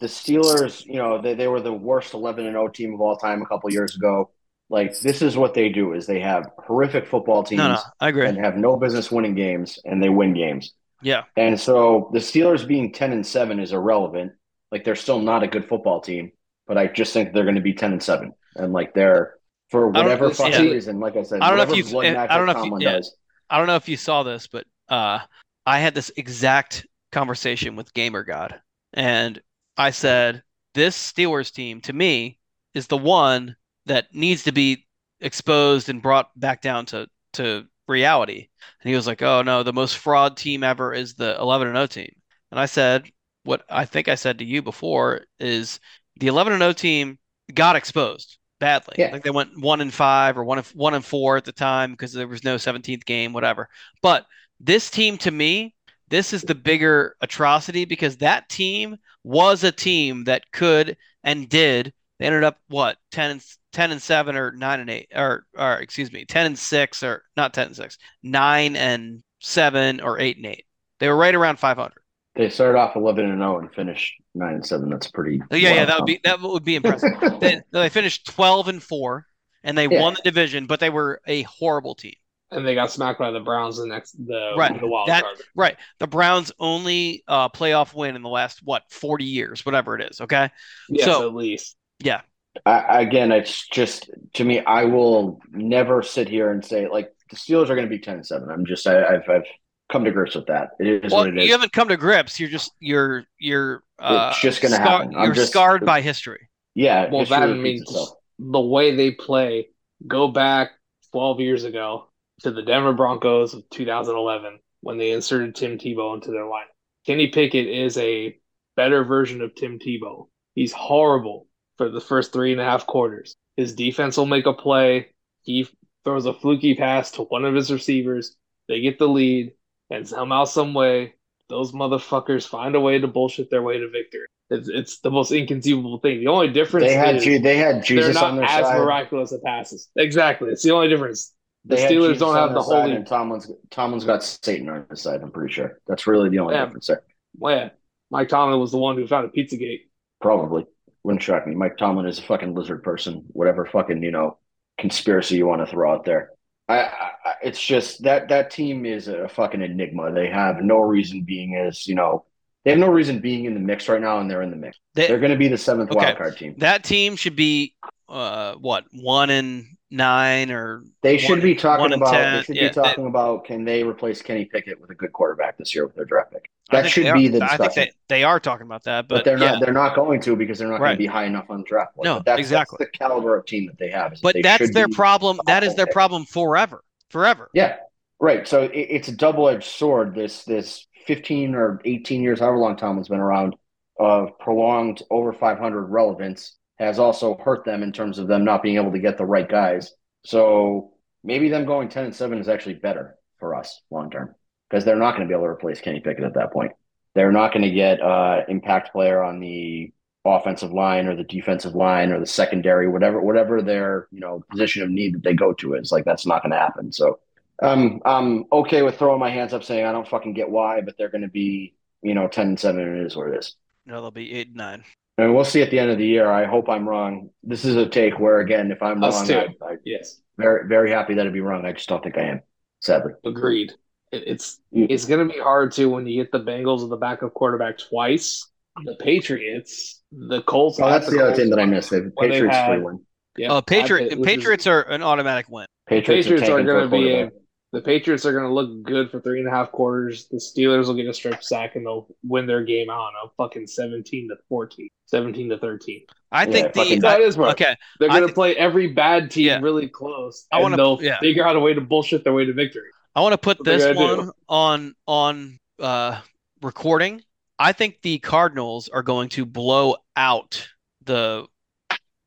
the Steelers, you know, they, they were the worst 11 and 0 team of all time a couple years ago. Like this is what they do: is they have horrific football teams No, no, I agree. and have no business winning games, and they win games. Yeah. And so the Steelers being 10 and 7 is irrelevant. Like they're still not a good football team, but I just think they're going to be 10 and 7. And like they're for whatever yeah. fucking reason, like I said, I don't know if you've- I don't know if you- yeah. does. I don't know if you saw this, but uh, I had this exact conversation with Gamer God, and I said this Steelers team to me is the one that needs to be exposed and brought back down to to reality. And he was like, "Oh no, the most fraud team ever is the 11 and 0 team." And I said, "What I think I said to you before is the 11 and 0 team got exposed badly. Yeah. Like they went one and five or one and one and four at the time because there was no 17th game, whatever. But this team, to me, this is the bigger atrocity because that team was a team that could and did. They ended up what 10 and 10 and 7 or 9 and 8 or or excuse me 10 and 6 or not 10 and 6 9 and 7 or 8 and 8 they were right around 500 They started off 11 and 0 and finished 9 and 7. That's pretty. Oh, yeah yeah that would be that would be impressive they, they finished 12 and 4 and they Yeah. won the division but they were a horrible team And they got smacked by the Browns the next the Right. the wild That- card. right the browns only uh playoff win in the last what 40 years whatever it is okay Yes, So- at least. yeah I, again, it's just to me. I will never sit here and say like the Steelers are going to be ten and seven. I'm just I, I've I've come to grips with that. It is well what it is. you haven't come to grips you're just you're you're uh It's just gonna scar- happen. I'm you're just- scarred by history yeah, Well, history that means itself. the way they play. Go back 12 years ago to the Denver Broncos of 2011 when they inserted Tim Tebow into their lineup. Kenny Pickett is a better version of Tim Tebow. He's horrible for the first three and a half quarters. His defense will make a play. He throws a fluky pass to one of his receivers. They get the lead, and somehow, some way, those motherfuckers find a way to bullshit their way to victory. It's, it's the most inconceivable thing. The only difference They had is they had they're Jesus not on their as side. miraculous at passes. Exactly. It's the only difference. The Steelers Jesus don't have the side, holy. and Tomlin's Tomlin's got Satan on his side. I'm pretty sure that's really the only Yeah. difference there. Well, yeah, Mike Tomlin was the one who found a Pizzagate. Probably wouldn't shock me. Mike Tomlin is a fucking lizard person. Whatever fucking you know conspiracy you want to throw out there. I, I I- it's just that that team is a fucking enigma. They have no reason being as you know they have no reason being in the mix right now, and they're in the mix. They- They're going to be the seventh Okay. wild card team. that team should be uh what one and nine or They should one- be talking about. They should Yeah, be talking about can they replace Kenny Pickett with a good quarterback this year with their draft pick. That should be are- the I discussion. think they, they are talking about that, but, but, they're yeah. not. They're not going to because they're not going to be high enough on the draft board. No, that's, exactly. That's the caliber of team that they have. but they that's their problem. That is their Okay. problem forever, forever. Yeah, right. So it, it's a double edged sword. This this fifteen or eighteen years, however long Tomlin's been around, of prolonged over five hundred relevance has also hurt them in terms of them not being able to get the right guys. So maybe them going ten and seven is actually better for us long term because they're not going to be able to replace Kenny Pickett at that point. They're not going to get uh, impact player on the offensive line or the defensive line or the secondary, whatever whatever their you know position of need that they go to is. Like that's not going to happen. So um, I'm okay with throwing my hands up, saying I don't fucking get why, but they're going to be you know ten and seven. And it is what it is. No, they'll be eight and nine. And we'll see at the end of the year. I hope I'm wrong. This is a take where, again, if I'm Us wrong, too. I, I, Yes, very very happy that I'd be wrong. I just don't think I am. Sadly, agreed. It, it's Mm. it's going to be hard too when you get the Bengals with the backup quarterback twice. The Patriots, the Colts. oh, that's at the other Colts team that I missed. The Patriots had- free win. Yeah, Uh, Patriot, that's it, which is- Patriots are an automatic win. Patriots, Patriots are tanking going to be a, quarterback. The Patriots are going to look good for three and a half quarters. The Steelers will get a strip sack and they'll win their game. I don't know, fucking seventeen to 14, 17 to thirteen. I Yeah, think the fucking- That is right. okay. They're going to play every bad team Yeah. really close, I and wanna- they'll yeah. figure out a way to bullshit their way to victory. I want to put What this gonna do. one on on uh recording. I think the Cardinals are going to blow out the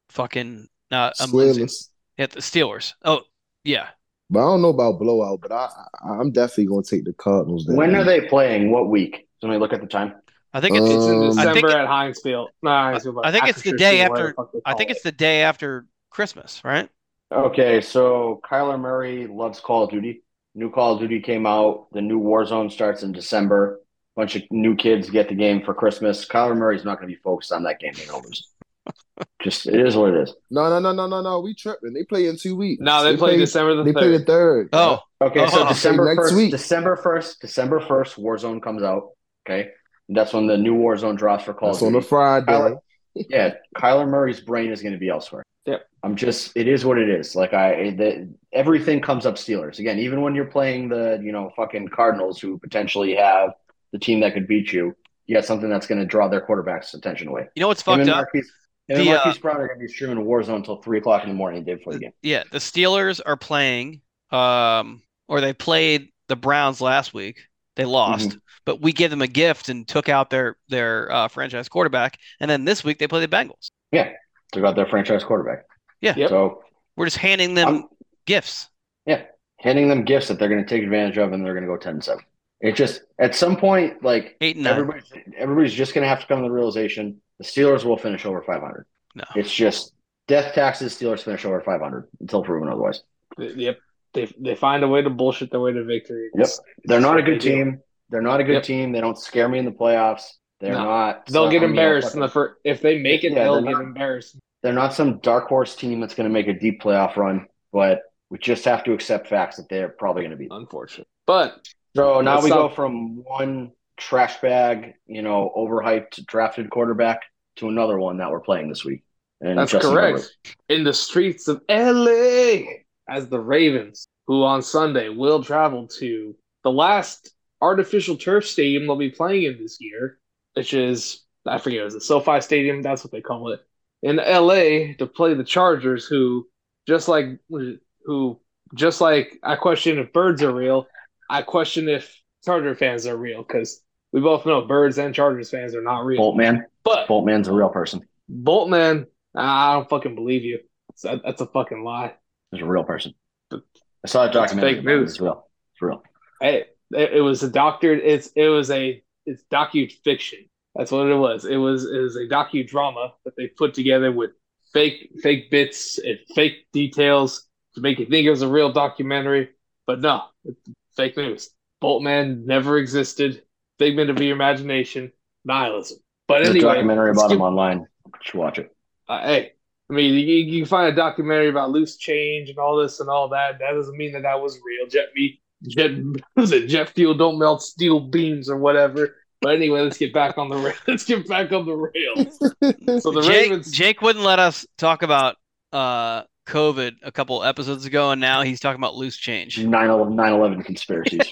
fucking uh, I'm losing. Steelers. Yeah, the Steelers. Oh yeah, But I don't know about blowout, but I, I I'm definitely gonna take the Cardinals. There. When are they playing? What week? Somebody look at the time. I think it's. It's in Um, I think December at Heinz Field. No, Heinz Field, but I think it's the day after. the I think it. it's the day after Christmas, right? Okay, so Kyler Murray loves Call of Duty. New Call of Duty came out. The new Warzone starts in December. bunch of new kids get the game for Christmas. Kyler Murray's not going to be focused on that game. They're going to lose. Just it is what it is. No, no, no, no, no, no. We tripping. They play in two weeks. No, they, play, December the They play the third. third. Oh, Okay, so Oh. December Next first, week. December first, December first, Warzone comes out. Okay, and that's when the new Warzone drops for Call That's of on Duty. a Friday. Kyler, yeah, Kyler Murray's brain is going to be elsewhere. Yep. I'm just. It is what it is. Like I, the, everything comes up Steelers again. Even when you're playing the, you know, fucking Cardinals, who potentially have the team that could beat you, you got something that's going to draw their quarterback's attention away. you know what's fucked up? Marquise, him and The, uh, Brown are going to be streaming Warzone until three o'clock in the morning, day before the game. Yeah, the Steelers are playing, um, or they played the Browns last week. They lost, but we gave them a gift and took out their their uh, franchise quarterback. And then this week they play the Bengals. Yeah, took out their franchise quarterback. Yeah. Yep. So We're just handing them I'm- gifts. Yeah, handing them gifts that they're going to take advantage of, and they're going to go ten and seven. It just at some point, like Eight and nine. everybody's everybody's just going to have to come to the realization the Steelers will finish over five hundred. No. It's just death taxes. Steelers finish over five hundred until proven otherwise. Yep. They they find a way to bullshit their way to victory. Yep. They're not a good They do. team. They're not a good Yep. team. They don't scare me in the playoffs. They're No. not. They'll some- get I mean, embarrassed in the first. If they make it, Yeah, they'll get not- embarrassed. They're not some dark horse team that's going to make a deep playoff run, but we just have to accept facts that they're probably going to be. Unfortunate, but So now we go from one trash bag, you know, overhyped drafted quarterback to another one that we're playing this week. And That's Justin correct. Herbert. In the streets of LA, as the Ravens, who on Sunday will travel to the last artificial turf stadium they'll be playing in this year, which is, I forget, is it SoFi Stadium? That's what they call it. In LA to play the Chargers, who just like, who just like I question if birds are real, I question if Charger fans are real because we both know birds and Chargers fans are not real. Boltman. But Boltman's a real person. Boltman, I don't fucking believe you. That's, that's a fucking lie. He's a real person. I saw a documentary. fake news. It's real. It's real. Hey, it, it was a doctored. It's it was a it's docu fiction. That's what it was. It was it was a docudrama that they put together with fake fake bits and fake details to make you think it was a real documentary. But no, it's fake news. Boltman never existed. Figment of your imagination. Nihilism. But There's anyway, a documentary about get- him online. You should watch it. uh, hey, I mean, you, you can find a documentary about loose change and all this and all that. That doesn't mean that that was real. Jet me, jet was it jet fuel don't melt steel beams or whatever. But anyway, let's get back on the ra- let's get back on the rails. So the Jake, Ravens, Jake wouldn't let us talk about uh, COVID a couple episodes ago, and now he's talking about loose change. 9-11 conspiracies.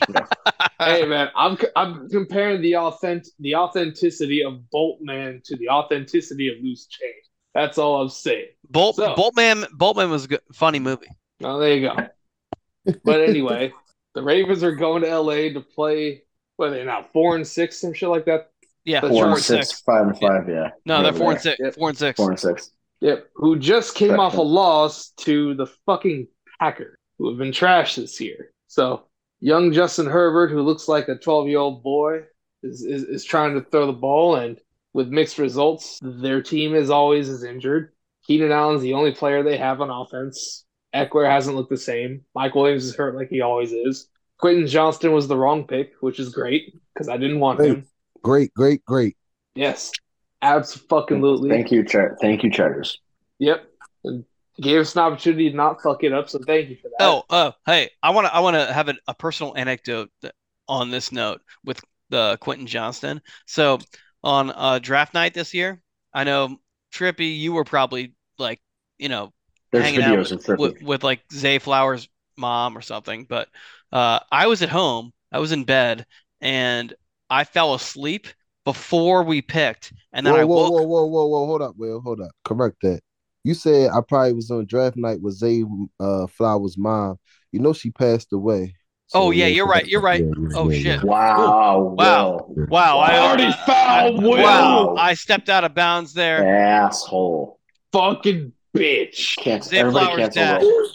Hey man, I'm I'm comparing the authentic the authenticity of Boltman to the authenticity of loose change. That's all I'm saying. Bolt So- Boltman Boltman was a good, funny movie. Oh, there you go. But anyway, the Ravens are going to LA to play. What are they now? Four and six, some shit like that. Yeah, That's Four four and and six, six. five and five. Yeah. No, they're Over four and six. Yep. Four and six. Four and six. Yep. Who just came off a loss to the fucking Packers, who have been trashed this year. So young Justin Herbert, who looks like a 12 year old boy, is, is is trying to throw the ball, and with mixed results, their team is always is injured. Keenan Allen's the only player they have on offense. Ekeler hasn't looked the same. Mike Williams is hurt like he always is. Quentin Johnston was the wrong pick, which is great because I didn't want Great. him. Great, great, great. Yes, absolutely. Thank you, Char- Thank you, Chargers. Yep. And gave us an opportunity to not fuck it up, so thank you for that. Oh, oh, hey, I want to I want to have a, a personal anecdote on this note with the Quentin Johnston. So on uh, draft night this year, I know Trippy, you were probably like, you know, There's hanging out videos with, of with, with like Zay Flowers' mom or something. But uh, I was at home, I was in bed, and I fell asleep before we picked, and then whoa, I whoa, woke. whoa, whoa, whoa, whoa, hold up, Will, hold up. Correct that. You said I probably was on draft night with Zay uh, Flowers' mom. You know she passed away. Oh, yeah, you're right, you're right. yeah, yeah, Oh, yeah, shit. yeah. Wow. Wow. Wow, I Already fouled, Will. Wow, I stepped out of bounds there. Asshole. Fucking bitch. Cancel. Zay Flowers' cancel dad. Will.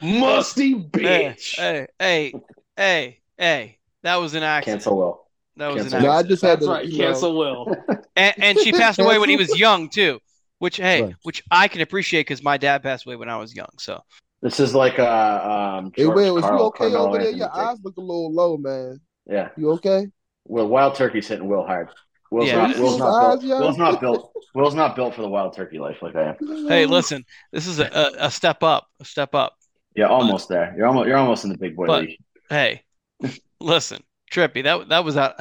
Musty Hey, bitch. hey, hey, hey, hey, that was an accident. Cancel Will. That was an Cancel. No, I just had That's to right. you know, Cancel Will. and, and she passed away when he was young too, which hey, Right. which I can appreciate because my dad passed away when I was young. So This is like uh um Hey, George Will, is you okay Carmelo over there? Anthony Your thing. eyes look a little low, man. Yeah. You okay? Well, Wild Turkey's hitting Will hard. Will's Yeah. not Will's not his built. eyes. Will's not built. Will's not built for the Wild Turkey life like I am. hey, listen, this is a, a, a step up, a step up. Yeah, almost there. You're almost you're almost in the big boy But- league. Hey, listen, Trippy, that that was out.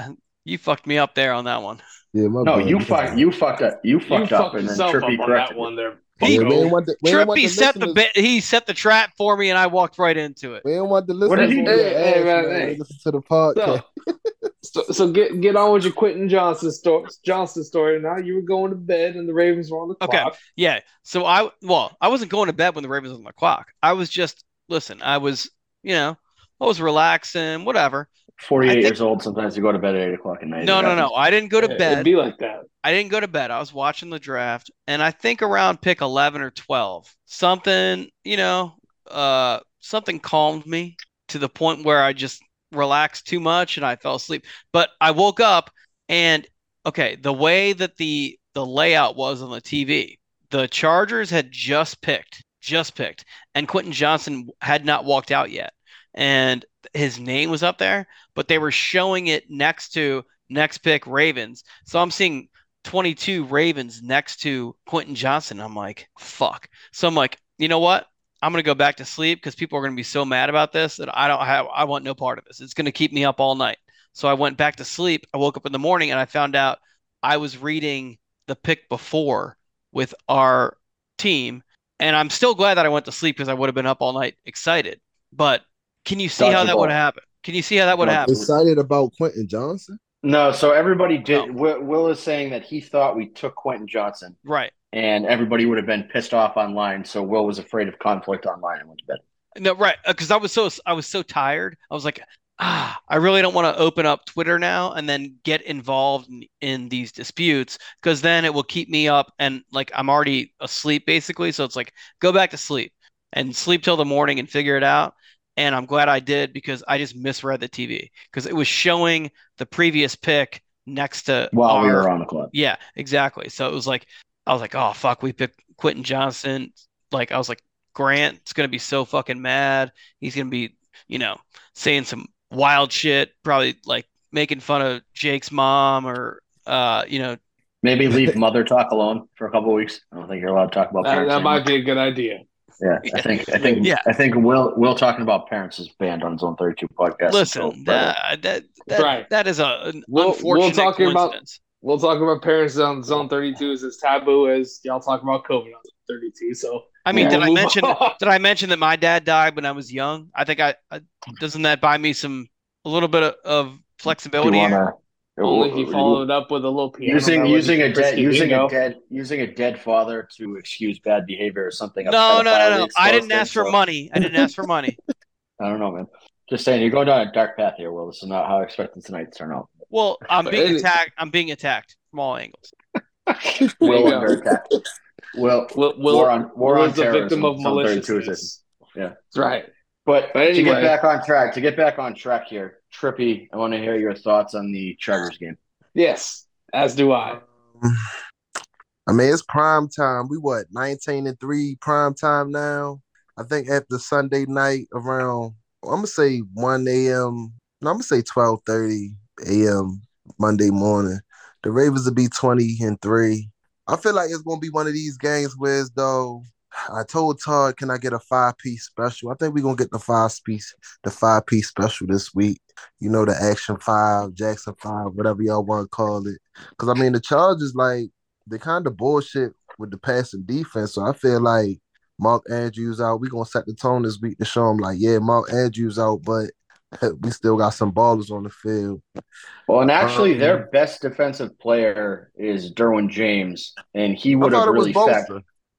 You fucked me up there on that one. Yeah, my No, bad. you fucked you fucked up. You You fucked up fucked and then yourself up Trippy on that one there. Yeah, He- we ain't want the, we want Trippy the set the bit. He set the trap for me, and I walked right into it. We ain't want the listeners. What did he do? your Hey, hey, man, man. hey. Listen to the podcast. So, so, so get get on with your Quentin Johnston story. Johnston story. Now you were going to bed and the Ravens were on the Okay. clock. Yeah. So I well, I wasn't going to bed when the Ravens were on the clock. I was just listen. I was, you know, I was relaxing, whatever. Forty I eight think- years old. Sometimes you go to bed at eight o'clock at night. No, no, no. I didn't go to bed. It'd bed. be like that. I didn't go to bed. I was watching the draft, and I think around pick 11 or 12, something, you know, uh, something calmed me to the point where I just relaxed too much and I fell asleep. But I woke up and okay, the way that the the layout was on the TV, the Chargers had just picked, just picked, and Quentin Johnston had not walked out yet. And his name was up there, but they were showing it next to next pick Ravens. So I'm seeing 22 Ravens next to Quentin Johnston. I'm like, fuck. So I'm like, you know what? I'm gonna go back to sleep because people are gonna be so mad about this that I don't have I want no part of this. It's gonna keep me up all night. So I went back to sleep. I woke up in the morning and I found out I was reading the pick before with our team. And I'm still glad that I went to sleep because I would have been up all night excited. But can you see Dodge how that would happen? Can you see how that would happen? Excited about Quentin Johnston? No, so everybody did. No. Will, Will is saying that he thought we took Quentin Johnston, Right. and everybody would have been pissed off online. So Will was afraid of conflict online and went to bed. No, right. Because I was so I was so tired. I was like, ah, I really don't want to open up Twitter now and then get involved in, in these disputes because then it will keep me up and like I'm already asleep basically. So it's like go back to sleep and sleep till the morning and figure it out. And I'm glad I did because I just misread the TV because it was showing the previous pick next to While we were on the club, yeah, exactly. So it was like I was like, oh fuck, we picked Quentin Johnston. Like I was like, Grant's gonna be so fucking mad. He's gonna be, you know, saying some wild shit, probably like making fun of Jake's mom or uh, you know, maybe leave mother talk alone for a couple of weeks. I don't think you're allowed to talk about That, that anymore. might be a good idea. Yeah, I think I think Yeah. I think Will Will talking about parents is banned on Zone Thirty Two podcast. listen, until further. that that that, Right. that is a an We'll- we'll unfortunate talk about- We'll talk about parents on Zone 32 is as taboo as y'all talk about COVID on Zone 32. So I mean, Yeah. did I mention did I mention that my dad died when I was young? I think I, I doesn't that buy me some a little bit of, of Do you flexibility here? wanna only he followed it up with a little piano using using a dead using Dingo. a dead using a dead father to excuse bad behavior or something. No, no, no, no. I didn't ask for so- money. I didn't ask for money. I don't know, man. Just saying, you're going down a dark path here, Will. This is not how I expected tonight to turn out. Well, I'm being Any- attacked. I'm being attacked from all angles. There Will you under attack. Will, Will, Will, war on war Will on is a victim of Zone 32 maliciousness. Yeah. That's right. But, But to get back on track, to get back on track here, Trippy, I want to hear your thoughts on the Chargers game. Yes, as do I. I mean, it's prime time. We what, 19 and 3 prime time now? I think after Sunday night around I'm gonna say 1 a.m. No, I'm gonna say 12:30 a.m. Monday morning. The Ravens will be 20 and 3. I feel like it's gonna be one of these games where it's though I told Todd, can I get a five piece special? I think we're gonna get the five piece, the five piece special this week. You know, the action five, Jackson five, whatever y'all want to call it. Cause I mean the Chargers like they kind of bullshit with the passing defense. So I feel like Mark Andrews out. We gonna set the tone this week to show him like, yeah, Mark Andrews out, but we still got some ballers on the field. Well, and actually, Um, their best defensive player is Derwin James, and he would have thought was really fact-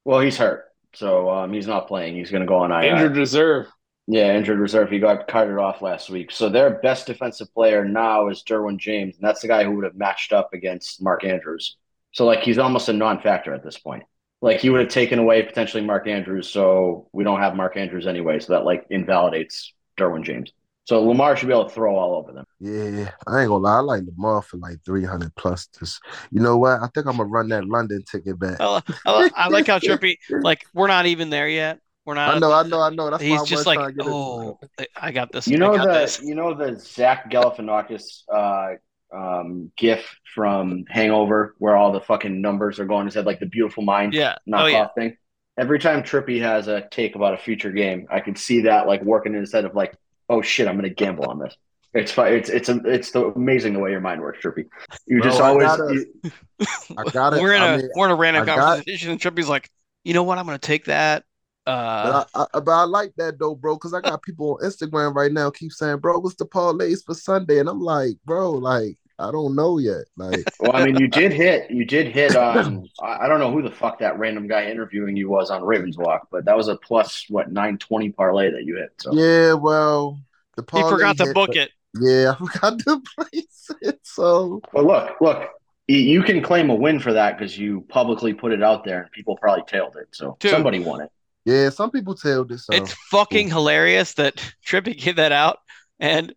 Well, he's hurt, so um, he's not playing. He's going to go on IR. Injured reserve. Yeah, injured reserve. He got carted off last week. So their best defensive player now is Derwin James, and that's the guy who would have matched up against Mark Andrews. So like he's almost a non-factor at this point. Like he would have taken away potentially Mark Andrews, so we don't have Mark Andrews anyway. So that like invalidates Derwin James. So Lamar should be able to throw all over them. Yeah, I ain't gonna lie. I like Lamar for like three hundred plus. Just you know what? I think I'm gonna run that London ticket back. I, I, I like how Trippy. Like we're not even there yet. We're not. I know, I know, I know. That's why He's I just like, trying to get it. oh, I got this. You know the this. you know the Zach Galifianakis uh, um, gif from Hangover where all the fucking numbers are going He said like the Beautiful Mind Yeah. knockoff Oh yeah. thing. Every time Trippy has a take about a future game, I can see that like working instead of like, oh shit, I'm gonna gamble on this. It's fun. It's it's it's the, amazing the way your mind works, Trippy. You Bro, just I always gotta- you- I got it. We're in a I mean, we're in a random I got- conversation, and Trippy's like, you know what? I'm gonna take that. Uh, But I, I, but I like that though, bro, because I got people on Instagram right now keep saying, "Bro, what's the parlays for Sunday?" And I'm like, "Bro, like I don't know yet." Like, well, I mean, you did hit you did hit on I I don't know who the fuck that random guy interviewing you was on Ravens Walk, but that was a plus what nine twenty parlay that you hit. So yeah, well, the he parlay forgot to hit, book but- it. Yeah, I forgot to place it. So But look, look, you can claim a win for that because you publicly put it out there and people probably tailed it. So Dude. somebody won it. Yeah, some people tailed this. So It's fucking hilarious that Trippy gave that out, and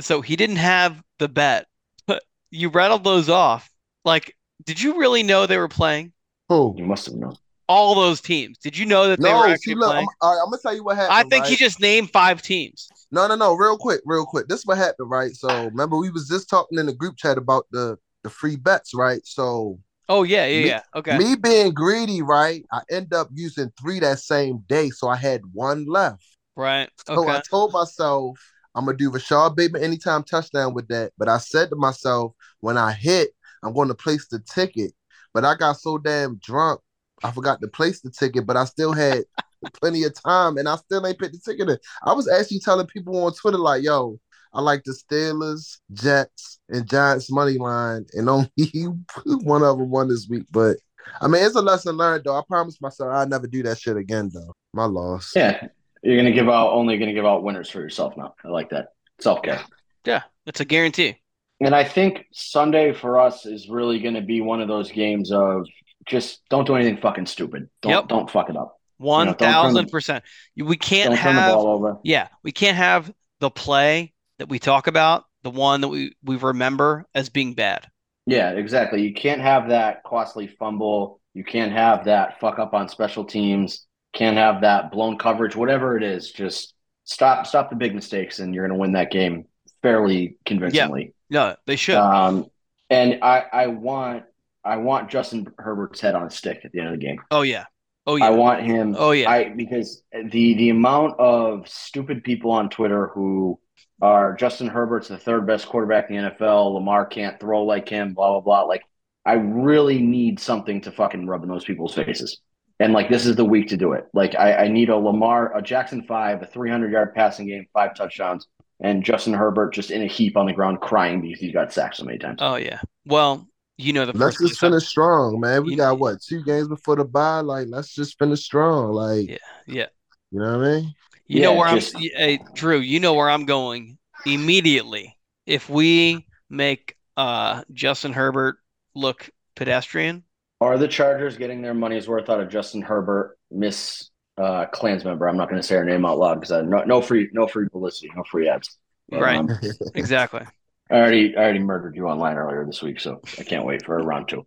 so he didn't have the bet, but you rattled those off. Like, did you really know they were playing who? You must have known. all those teams? Did you know that they No, were see, actually look, I'm, playing? I'm gonna tell you what happened. I think he just named five teams. No, no, no. Real quick, real quick. This is what happened, right? So remember, we was just talking in the group chat about the the free bets, right? So Oh yeah, yeah, Me- yeah. Okay. me being greedy, right? I end up using three that same day, so I had one left. Right. So Okay. I told myself I'm gonna do Rashod Bateman anytime touchdown with that. But I said to myself, when I hit, I'm going to place the ticket. But I got so damn drunk, I forgot to place the ticket. But I still had plenty of time, and I still ain't put the ticket in. I was actually telling people on Twitter like, "Yo, I like the Steelers, Jets, and Giants money line, and only one of them won this week." But I mean, it's a lesson learned, though. I promised myself I'd never do that shit again, though. My loss. Yeah. You're gonna give out only gonna give out winners for yourself now. I like that. Self care. Yeah, it's a guarantee. And I think Sunday for us is really gonna be one of those games of just don't do anything fucking stupid. Don't Yep. don't fuck it up. One don't thousand percent. We can't Don't turn the have. ball over. Yeah, we can't have the play that we talk about, the one that we we remember as being bad. Yeah, exactly. You can't have that costly fumble. You can't have that fuck up on special teams. Can't have that blown coverage. Whatever it is, just stop stop the big mistakes, and you're going to win that game fairly convincingly. Yeah, No, they should. Um, and I I want I want Justin Herbert's head on a stick at the end of the game. oh yeah. Oh yeah. I want him. Oh, yeah. I because the the amount of stupid people on Twitter who are Justin Herbert's the third best quarterback in the NFL. Lamar can't throw like him. Blah blah blah. Like I really need something to fucking rub in those people's faces. And like this is the week to do it. Like I, I need a Lamar, a Jackson five, a three hundred yard passing game, five touchdowns, and Justin Herbert just in a heap on the ground crying because he got sacked so many times. oh yeah. Well, you know the Let's just place I- finish strong, man. We You- got what two games before the bye. Like, let's just finish strong. Like, Yeah, yeah. you know what I mean? You know where just- I'm, hey, Drew. You know where I'm going immediately. If we make uh Justin Herbert look pedestrian, Are the Chargers getting their money's worth out of Justin Herbert, Miss uh, Clans member? I'm not going to say her name out loud because no, no free, no free publicity, no free ads. Right. um, exactly. I already, I already murdered you online earlier this week, so I can't wait for a round two.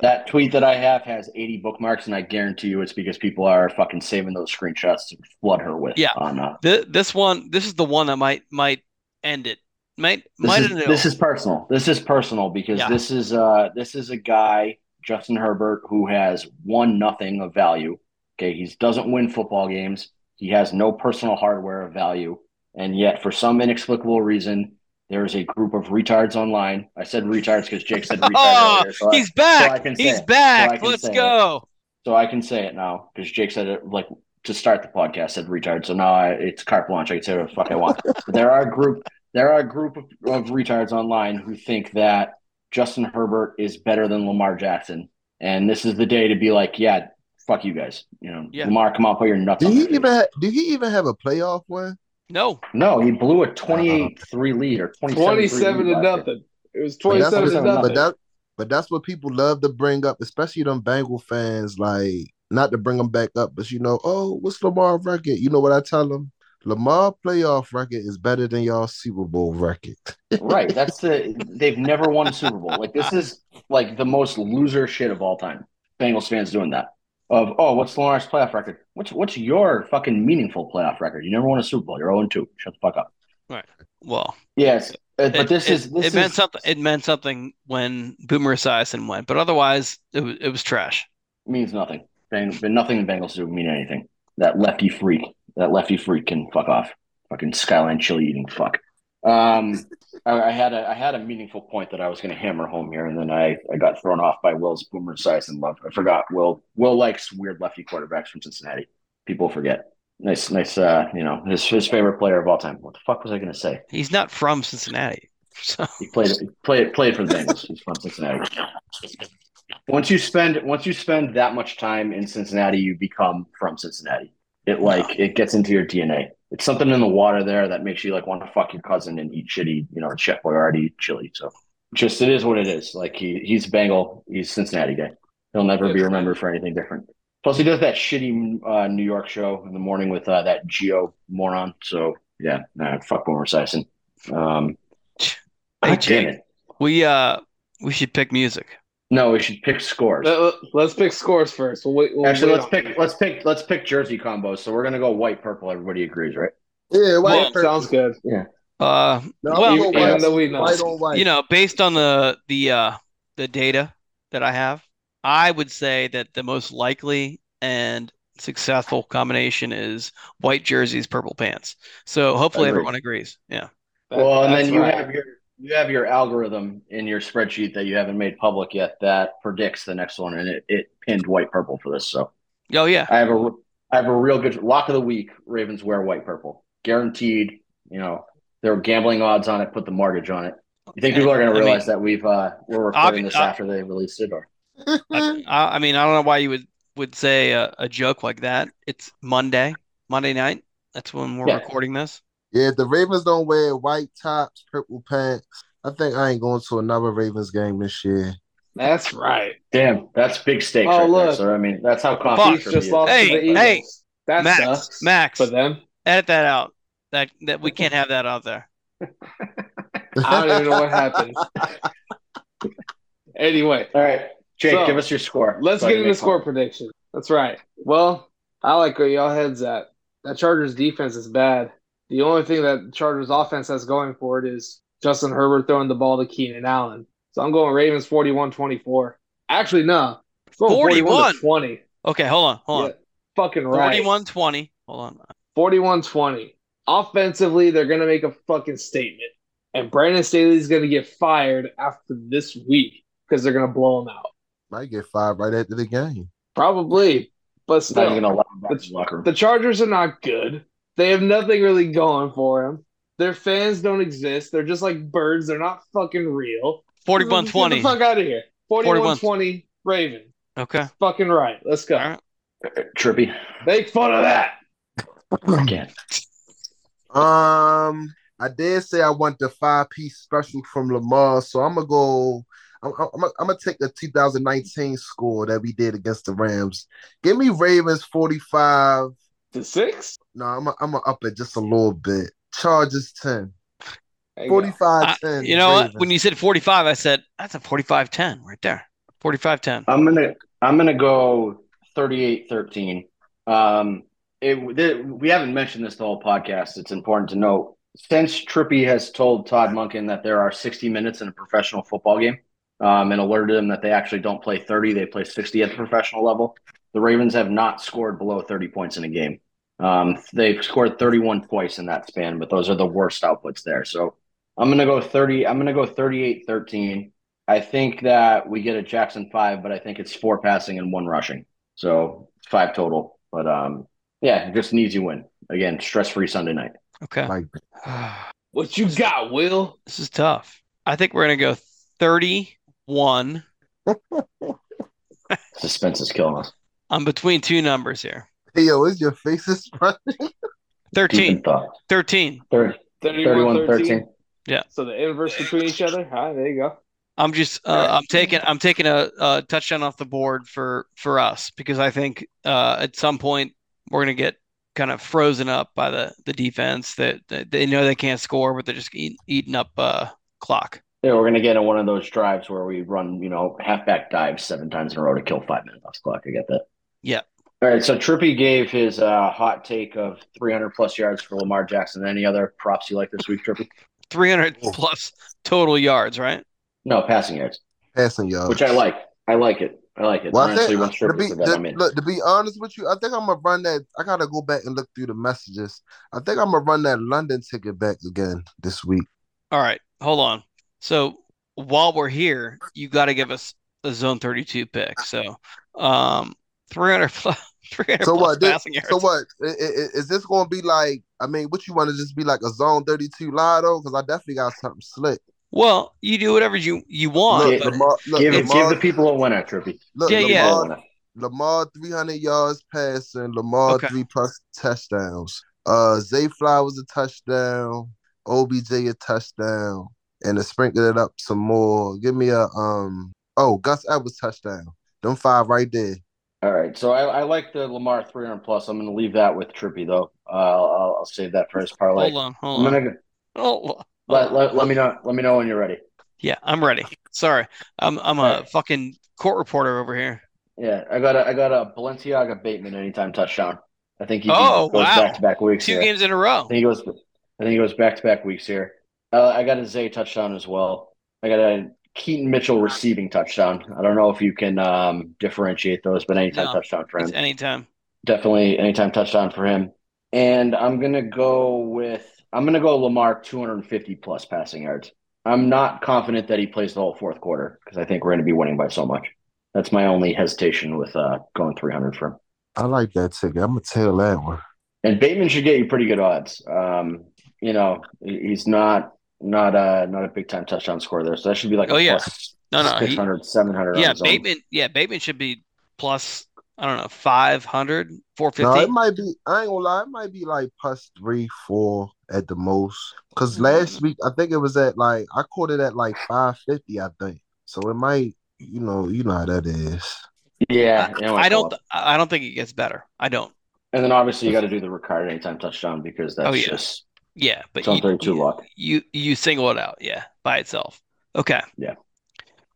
That tweet that I have has 80 bookmarks, and I guarantee you it's because people are fucking saving those screenshots to flood her with. Yeah. On uh, Th- this one, this is the one that might might end it. Might this might is, end it. this is personal. This is personal because Yeah. this is uh this is a guy Justin Herbert who has won nothing of value. Okay, he doesn't win football games. He has no personal hardware of value, and yet for some inexplicable reason, there is a group of retards online. I said retards because Jake said retards Oh, earlier. So I, he's back. I can say he's it. back. So I can Let's say it. go. so I can say it now because Jake said it like to start the podcast said retard. So now I, it's carte blanche. I can say whatever the fuck I want. but there are a group there are a group of, of retards online who think that Justin Herbert is better than Lamar Jackson, and this is the day to be like, yeah, fuck you guys. You know, Yeah. Lamar, come on, put your nuts. Do on he even ha- do he even have a playoff win? No. No, he blew a 28-3 uh-huh. lead or 27 Twenty-seven to nothing. It was But that's, twenty-seven to what, nothing. but that but that's what people love to bring up, especially them Bengal fans. Like not to bring them back up, but you know, oh, what's Lamar record? You know what I tell them? Lamar playoff record is better than y'all Super Bowl record. right. That's the they've never won a Super Bowl. Like this is like the most loser shit of all time. Bengals fans doing that. Of oh, what's Lamar's playoff record? What's what's your fucking meaningful playoff record? You never won a Super Bowl. You're 0 2. Shut the fuck up. Right. Well, Yes, uh, but it, this it- is this it meant is something. It meant something when Boomer Esiason went, but otherwise, it was it was trash. means nothing. Bang, nothing in Bengals do mean anything. That lefty freak, that lefty freak can fuck off. Fucking skyline chili eating fuck. Um, I, I had a I had a meaningful point that I was going to hammer home here, and then I, I got thrown off by Will's Boomer Esiason love. I forgot Will Will likes weird lefty quarterbacks from Cincinnati. People forget. Nice, nice. Uh, you know his his favorite player of all time. What the fuck was I going to say? He's not from Cincinnati, so He played he played played for the Bengals. He's from Cincinnati. Once you spend once you spend that much time in Cincinnati, you become from Cincinnati. It like it gets into your DNA. It's something in the water there that makes you like want to fuck your cousin and eat shitty, you know, Chef Boyardee chili. So just it is what it is. Like he he's Bengal, he's Cincinnati guy. He'll never be remembered for anything different. Plus, he does that shitty uh, New York show in the morning with uh, that Gio moron. So yeah, nah, fuck Boomer Esiason. Um, Hey, damn Jake. it. we uh we should pick music. No, we should pick scores. Let, us pick scores first. We'll wait. We'll Actually, let's on pick it. let's pick let's pick jersey combos. So we're gonna go white purple. Everybody agrees, right? Yeah, white Well, purple. Sounds good. Uh, No, well, I'm even, white. though we know. White white. you know, based on the the uh the data that I have, I would say that the most likely and successful combination is white jerseys, purple pants. So hopefully Agreed. everyone agrees. Yeah. That- well, and that's then you right. have your you have your algorithm in your spreadsheet that you haven't made public yet that predicts the next one, and it, it pinned white purple for this. So Oh yeah. I have a I have a real good lock of the week. Ravens wear white purple, guaranteed. You know there were gambling odds on it. Put the mortgage on it. You think people are going I to mean- realize that we've uh we're recording this uh, after they released it, or I, I I mean, I don't know why you would would say a, a joke like that. It's Monday, Monday night. That's when we're Yeah. recording this. Yeah, if the Ravens don't wear white tops, purple pants, I think I ain't going to another Ravens game this year. That's right. damn, that's big stakes. Oh, right there. look. So I mean, that's how Fuck. confident Chiefs just is. lost Hey, to the Eagles. hey, that Max, sucks Max, for them. edit that out. That that we can't have that out there. I don't even know what happened. Anyway, All right, Jake, So, give us your score. let's So get into score fun. prediction. That's right. Well, I like where y'all heads at. That Chargers defense is bad. The only thing that Chargers offense has going for it is Justin Herbert throwing the ball to Keenan Allen. So I'm going Ravens 41-24. Actually, no. I'm going 41? 20. Okay, hold on, hold on. Yeah, fucking right. 41-20. Hold on. 41-20. Offensively, they're going to make a fucking statement. And Brandon Staley's going to get fired after this week because they're going to blow him out. Might get five right after the game. Probably. But still, even gonna allow him back The- in the locker room. the Chargers are not good. They have nothing really going for them. Their fans don't exist. They're just like birds. They're not fucking real. Get the 41-20. fuck out of here. 41-20 Ravens. Okay. Fucking right. Let's go. All right. Trippy. Make fun of that. I can't. Um, I did say I want the five piece special from Lamar, so I'm gonna go. I'm, I'm, I'm gonna take the 2019 score that we did against the Rams. Give me Ravens 45. To six? No, I'm gonna I'm gonna up it just a little bit. Chargers 10. There you go. 45 I- you know what? When you said 45, I said that's a 45-10 right there. 45-10. I'm gonna I'm gonna go 38-13. Um, it, th- we haven't mentioned this the whole podcast. It's important to note. Since Trippy has told Todd Monken that there are 60 minutes in a professional football game, um, and alerted him that they actually don't play 30, they play 60 at the professional level. The Ravens have not scored below 30 points in a game. Um, they've scored 31 twice in that span, but those are the worst outputs there. So I'm gonna go 30. I'm gonna go 38-13. I think that we get a Jackson five, but I think it's four passing and one rushing. So five total. But um, yeah, just an easy win. Again, stress free Sunday night. Okay. Like What you got, Will? This is tough. I think we're going to go 31. Suspense is killing us. I'm between two numbers here. Hey, yo, is your face is funny? Deep 13. 13. 30, 31 13. Yeah. So the inverse between each other. All right, there you go. I'm just uh, I'm taking I'm taking a, a touchdown off the board for for us because I think uh, at some point we're gonna get kind of frozen up by the the defense that, that they know they can't score, but they're just eat, eating up uh, clock. Yeah, we're gonna get in one of those drives where we run, you know, halfback dives seven times in a row to kill five minutes off the clock. I get that. Yeah. All right, so Trippy gave his uh, hot take of 300 plus yards for Lamar Jackson. Any other props you like this week, Trippy? 300 plus total yards, right? No, passing yards, Passing yards. which I like. I like it. I like it. Well, I Honestly, think, once to Trippy be, to, I'm look, to be honest with you, I think I'm gonna run that. I gotta go back and look through the messages. I think I'm gonna run that London ticket back again this week. All right, hold on. So while we're here, you got to give us a zone 32 pick. So, um, 300 plus, 300 So plus what? This, yards. so what? I- I- Is this gonna be like? I mean, what you want to just be like a zone 32 lotto? Because I definitely got something slick. Well, you do whatever you you want. Look, but Lamar, look, give, Lamar, give the people a winner, Trippy. look, Yeah, yeah. Lamar, Lamar 300 yards passing, Lamar Okay. three plus touchdowns. Uh, Zay Flowers a touchdown, OBJ a touchdown, and to sprinkle it up some more, give me a um. Oh, Gus Edwards touchdown. Them five right there. All right, so I, I like the Lamar 300 plus. I'm going to leave that with Trippy though. Uh, I'll, I'll save that for his parlay. hold on, I'm hold on. gonna Hold on. let, let, let me know. Let me know when you're ready. Yeah, I'm ready. Sorry, I'm I'm a Alright. fucking court reporter over here. Yeah, I got a I got a Balenciaga Bateman anytime touchdown. I think he Oh, goes wow. back to back weeks Two here. games in a row. I think he goes. I think he goes back to back weeks here. Uh, I got a Zay touchdown as well. I got a Keaton Mitchell receiving touchdown. I don't know if you can um, differentiate those, but anytime No, touchdown for him. It's anytime. Definitely anytime touchdown for him. And I'm gonna go with I'm gonna go Lamar 250 plus passing yards. I'm not confident that he plays the whole fourth quarter because I think we're gonna be winning by so much. That's my only hesitation with uh, going 300 for him. I like that ticket. I'm gonna tell that one. And Bateman should get you pretty good odds. Um, you know, he's not not a not a big time touchdown score there, so that should be like Oh, a yeah. plus No, no, he- 700 Yeah. Bateman. Yeah, Bateman should be plus. I don't know, 500, No, 450. it might be. I ain't gonna lie. It might be like plus three, four at the most. Cause mm-hmm. last week I think it was at like I caught it at like five fifty. I think so. It might. You know. You know how that is. Yeah, you know, I don't. up. I don't think it gets better. I don't. And then obviously you got to do the Ricard anytime touchdown because oh, that's Oh, yeah. just Yeah, but it's on you, 32 you, luck. you you single it out. Yeah, by itself. Okay. Yeah.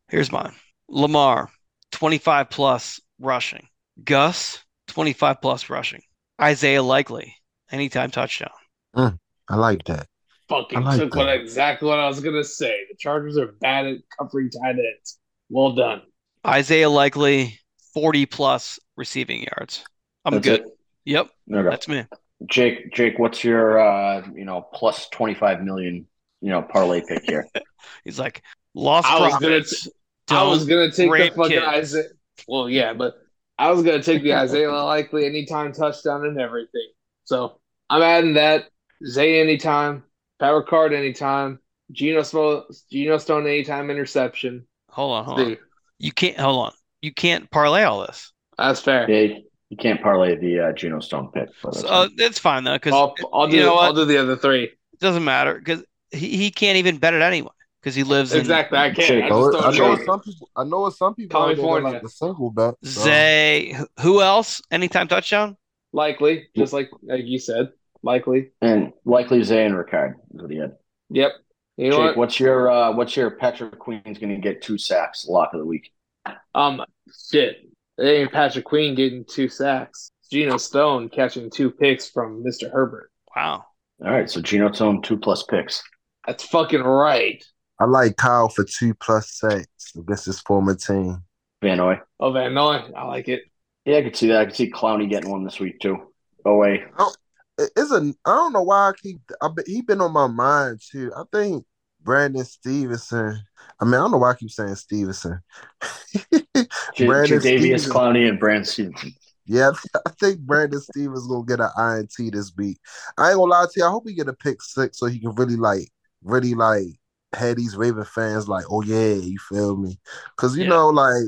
Here's mine. Lamar, 25 plus rushing. Gus, 25 plus rushing. Isaiah Likely, anytime touchdown. I like that. Fucking like took that. what exactly what I was gonna say. The Chargers are bad at covering tight ends. Well done. Isaiah Likely, 40 plus receiving yards. I'm That's good. it? Yep, Okay. that's me. Jake, Jake, what's your uh, you know, plus 25 million, you know, parlay pick here? He's like, lost I was gonna profits. I was gonna take the fucking kids." Isaiah. Well, yeah, but I was gonna take the Isaiah likely anytime touchdown and everything. So I'm adding that Zay anytime, Power Card anytime, Geno Stone, Geno Stone anytime interception. Hold on, hold on. Dude, You can't, hold on. You can't parlay all this. that's fair. Yeah, you can't parlay the uh, Geno Stone pick. But that's So, uh, fine. it's fine though, because I'll, I'll do you know I'll do the other three. It doesn't matter because he, he can't even bet it anyway because he lives Exactly. I can't. I Oh, I know know. some people. I know some people out there that California. like the single bet. so- Zay. Who else? Anytime touchdown? Likely, just like like you said, likely. and likely Zay and Ricard is what he had. Yep. You know Jake, what? what's your uh, what's your Patrick Queen's going to get two sacks lock of the week? Um, shit. It ain't Patrick Queen getting two sacks. It's Geno Stone catching two picks from Mr. Herbert. Wow. All right, so Geno Stone two plus picks. That's fucking right. I like Kyle for two plus sacks against his former team. Van Noy. Oh, Van Noy, I like it. Yeah, I could see that. I could see Clowney getting one this week too. Oh wait, It- It's a. I don't know why I keep. I be, he been on my mind too. I think Brandon Stevenson. I mean, I don't know why I keep saying Stevenson. J- Brandon Stevenson. Clowney and Brandon Stevenson. Yeah, I think Brandon Stephens gonna get an INT this week. I ain't gonna lie to you. I hope he get a pick six so he can really like, really like, have these Raven fans like, oh yeah, you feel me? Because you Yeah. know, like,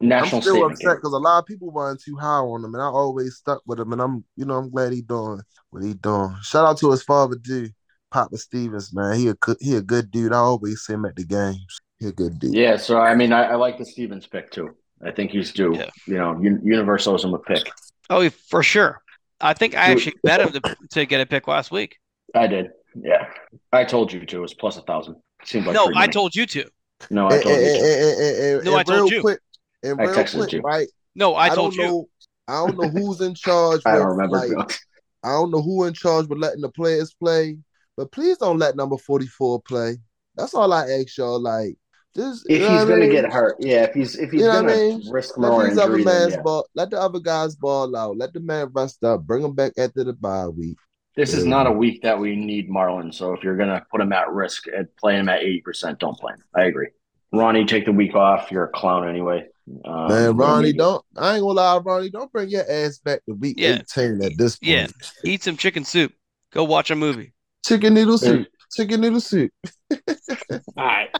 National I'm still upset because a lot of people weren't too high on him, and I always stuck with him. And I'm, you know, I'm glad he doing what he doing. Shout out to his father, dude, Papa Stephens, man. He a good, he a good dude. I always see him at the games. He a good dude. Yeah, so I mean, I, I like the Stephens pick too. I think he's due. Yeah. You know, Un- Universe owes him a pick. Oh, for sure. I think I actually bet him to, to get a pick last week. I did. Yeah, I told you to. It was plus a thousand. Seemed like no, I told you to. No, I And, told you and, to. and, and, and, No, I told you. quick, and I real texted quick, you. right? No, I, I told you. know. I don't know who's in charge. I don't remember. like, to be honest. I don't know who in charge with letting the players play, but please don't let number 44 play. That's all I ask y'all. Like, just If he's what I gonna mean? get hurt, yeah. If he's if he's You know gonna I mean? risk let more these other injury, then man's yeah. ball, let the other guys ball out. Let the man rest up. Bring him back after the bye week. This is not a week that we need Marlon. So if you're gonna put him at risk and play him at eighty percent, don't play him. I agree. Ronnie, take the week off. You're a clown anyway. Um, Man, Ronnie, maybe- don't. I ain't gonna lie, Ronnie. Don't bring your ass back to week Yeah. 18 at this point. Yeah. Eat some chicken soup. Go watch a movie. Chicken noodle soup. Chicken noodle soup. All right.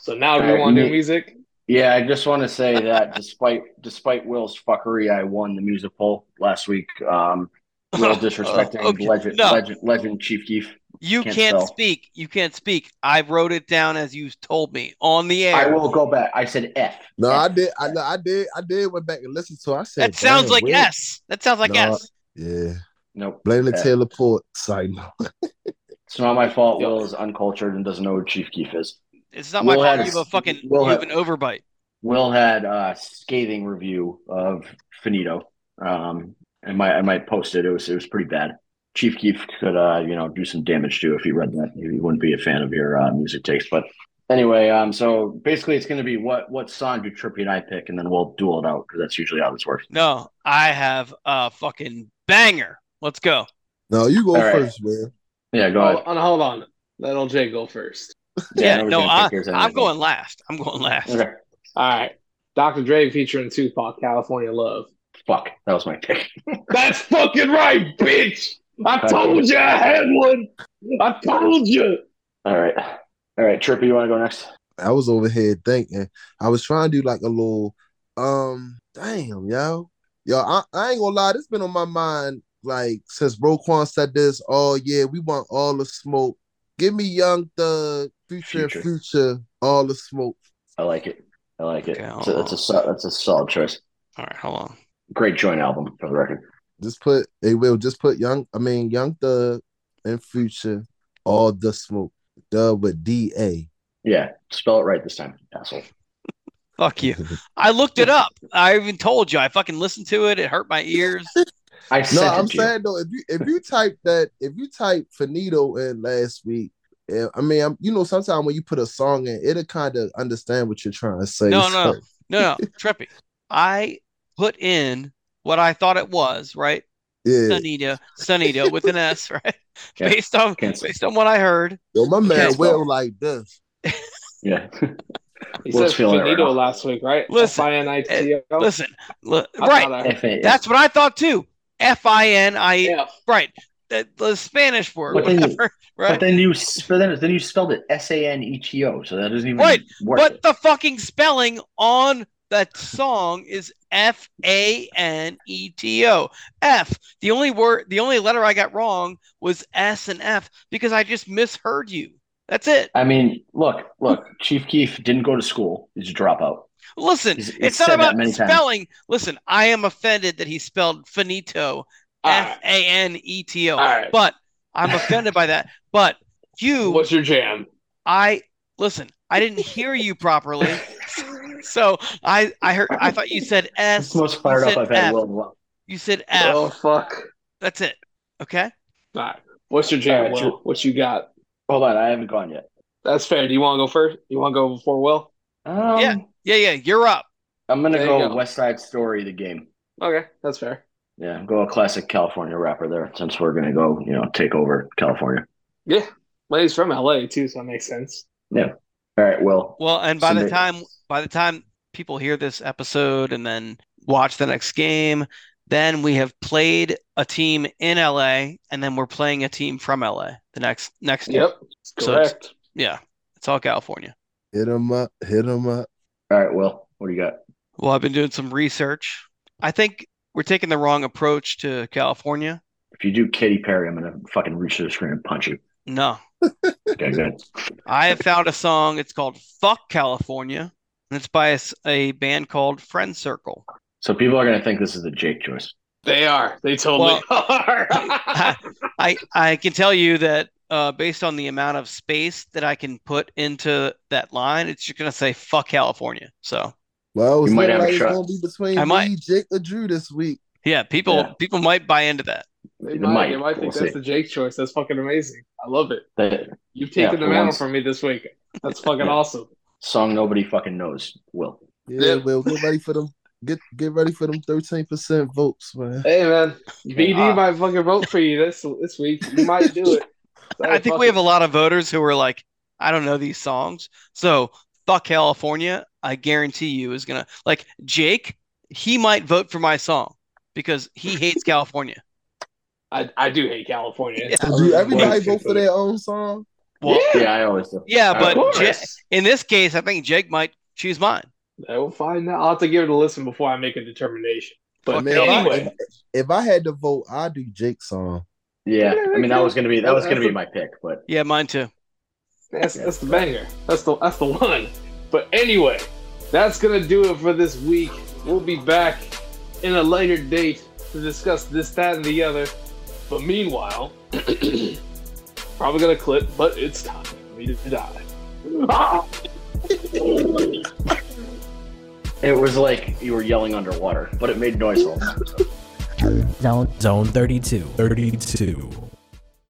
So now do All we want to do music? Yeah, I just want to say that despite despite Will's fuckery, I won the music poll last week. Um, Will disrespecting Okay, legend, no. legend, legend Chief Keef. You Can't can't, speak. You can't speak. I wrote it down as you told me on the air. I will go back. I said F. No, F. I did. I, I did. I did. Went back and listened to. it. I said that sounds like Will- S. That sounds like No. S. Yeah. Nope. Blame the F. Taylor Port side. It's not my fault. Will is uncultured and doesn't know who Chief Keef is. It's not my Will fault. had You a- have a fucking. Will you have had- an overbite. Will had a scathing review of Finito. Um, I might I might post it. It was it was pretty bad. Chief Keef could uh you know do some damage too if he read that. He wouldn't be a fan of your uh, music taste. But anyway, um, so basically it's going to be what what song do Trippy and I pick, and then we'll duel it out because that's usually how this works. No, I have a fucking banger. Let's go. No, you go All right. first, man. Yeah, go Hold ahead. on, hold on. Let old Jay go first. Yeah, nobody's no, I, I'm going last. I'm going last. Okay. All right. Dr. Dre featuring Tupac, California Love. Fuck, that was my pick. That's fucking right, bitch. I told you I had one. I told you. All right, all right, Trippy, you want to go next? I was over here thinking. I was trying to do like a little. Um, damn, yo, yo, I, I ain't gonna lie. This been on my mind like since Roquan said this. Oh yeah, we want all the smoke. Give me Young Thug, Future, Future. Future, all the smoke. I like it. I like it. Okay, It's a, it's a that's a solid choice. All right, hold on. Great joint album for the record. Just put they will just put Young. I mean Young Thug and Future, all the smoke. Dub with D A. Yeah, spell it right this time, asshole. Fuck you. I looked it up. I even told you. I fucking listened to it. It hurt my ears. I No, sent I'm you. saying though, if you if you type that, if you type Finito in last week, yeah, I mean, I'm, you know, sometimes when you put a song in, it'll kind of understand what you're trying to say. No, So, no, no, no, Trippy. I put in what I thought it was, right? yeah. Sunita, Sunita with an S, right? Yeah, Based on can't based on what I heard. Yo, my man Can't. Will like this. Yeah, He Will's said feeling right Finito last week, right? Listen, F-I-N-I-T-O. Eh, listen, look, right? thought I- F A. That's what I thought too. F I N I. Right. The, the Spanish word, But then- whatever. But Right. then you, but then, then you spelled it S A N E T O, so that doesn't even Right, work. But the fucking spelling on that song is F A N E T O. F. The only word, the only letter I got wrong was S and F because I just misheard you. That's it. I mean, look, look. Chief Keef didn't go to school; he's a dropout. Listen, He's- he's it's not about many times. spelling. Listen, I am offended that he spelled finito, All F right. A N E T O. All right. But I'm offended by that. But you, What's your jam? I listen. I didn't hear you properly, so I I heard. I thought you said S. the most fired up I've had. F. Will in a while. You said F. Oh fuck! That's it. Okay. All right. What's your jam, All right, Will? What you got? Hold on, I haven't gone yet. That's fair. Do you want to go first? You want to go before Will? Um, Yeah. Yeah, yeah. You're up. I'm gonna go, go. Westside Story, the game. Okay, that's fair. Yeah, go a classic California rapper there, since we're gonna go, you know, take over California. Yeah. Well, he's from LA too, so that makes sense. Yeah. All right, Well. Well, and by the Submit. time by the time people hear this episode and then watch the next game, then we have played a team in LA and then we're playing a team from LA the next next game. Yep. So it's- Correct. Yeah. It's all California. Hit him up. Hit him up. All right, Will. What do you got? Well, I've been doing some research. I think we're taking the wrong approach to California. If you do Katy Perry, I'm gonna fucking reach to the screen and punch you. No. Okay, good. I have found a song. It's called Fuck California. And it's by a band called Friend Circle. So people are gonna think this is a Jake choice. They are. They totally Well- are. I I can tell you that uh, based on the amount of space that I can put into that line, it's just gonna say "fuck California." So Well, it's You might looking have a like it's shot. gonna be between I might- me, Jake, or Drew this week. yeah, people Yeah. people might buy into that. they It might. might. They might think We'll that's see. the Jake choice. That's fucking amazing. I love it. The You've Yeah, taken the mantle once. from me this week. That's fucking awesome. song nobody fucking knows. Will. Yeah, Yep. well, get ready for them. Get get ready for them thirteen percent votes, man. Hey man, BD might fucking vote for you this this week. You might do it. I think we have a lot of voters who are like, I don't know these songs, so fuck California. I guarantee you is gonna like Jake. He might vote for my song because he hates California. I, I do hate California. Yeah. Do everybody vote for their own song? Well, Yeah, I always do. yeah, but course. In this case, I think Jake might choose mine. I will find out. I'll have to give it a listen before I make a determination. But I mean, if I- anyway, If I had to vote, I'd do Jake's song. Yeah, Yeah, I mean that was gonna be that was gonna be my pick, but Yeah, mine too. that's that's the banger. That's the that's the one. But anyway, that's gonna do it for this week. We'll be back in a later date to discuss this, that, and the other. But meanwhile, probably gonna clip, but it's time for me to die. it was like you were yelling underwater, but it made noise all the time. Zone Zone 32. 32.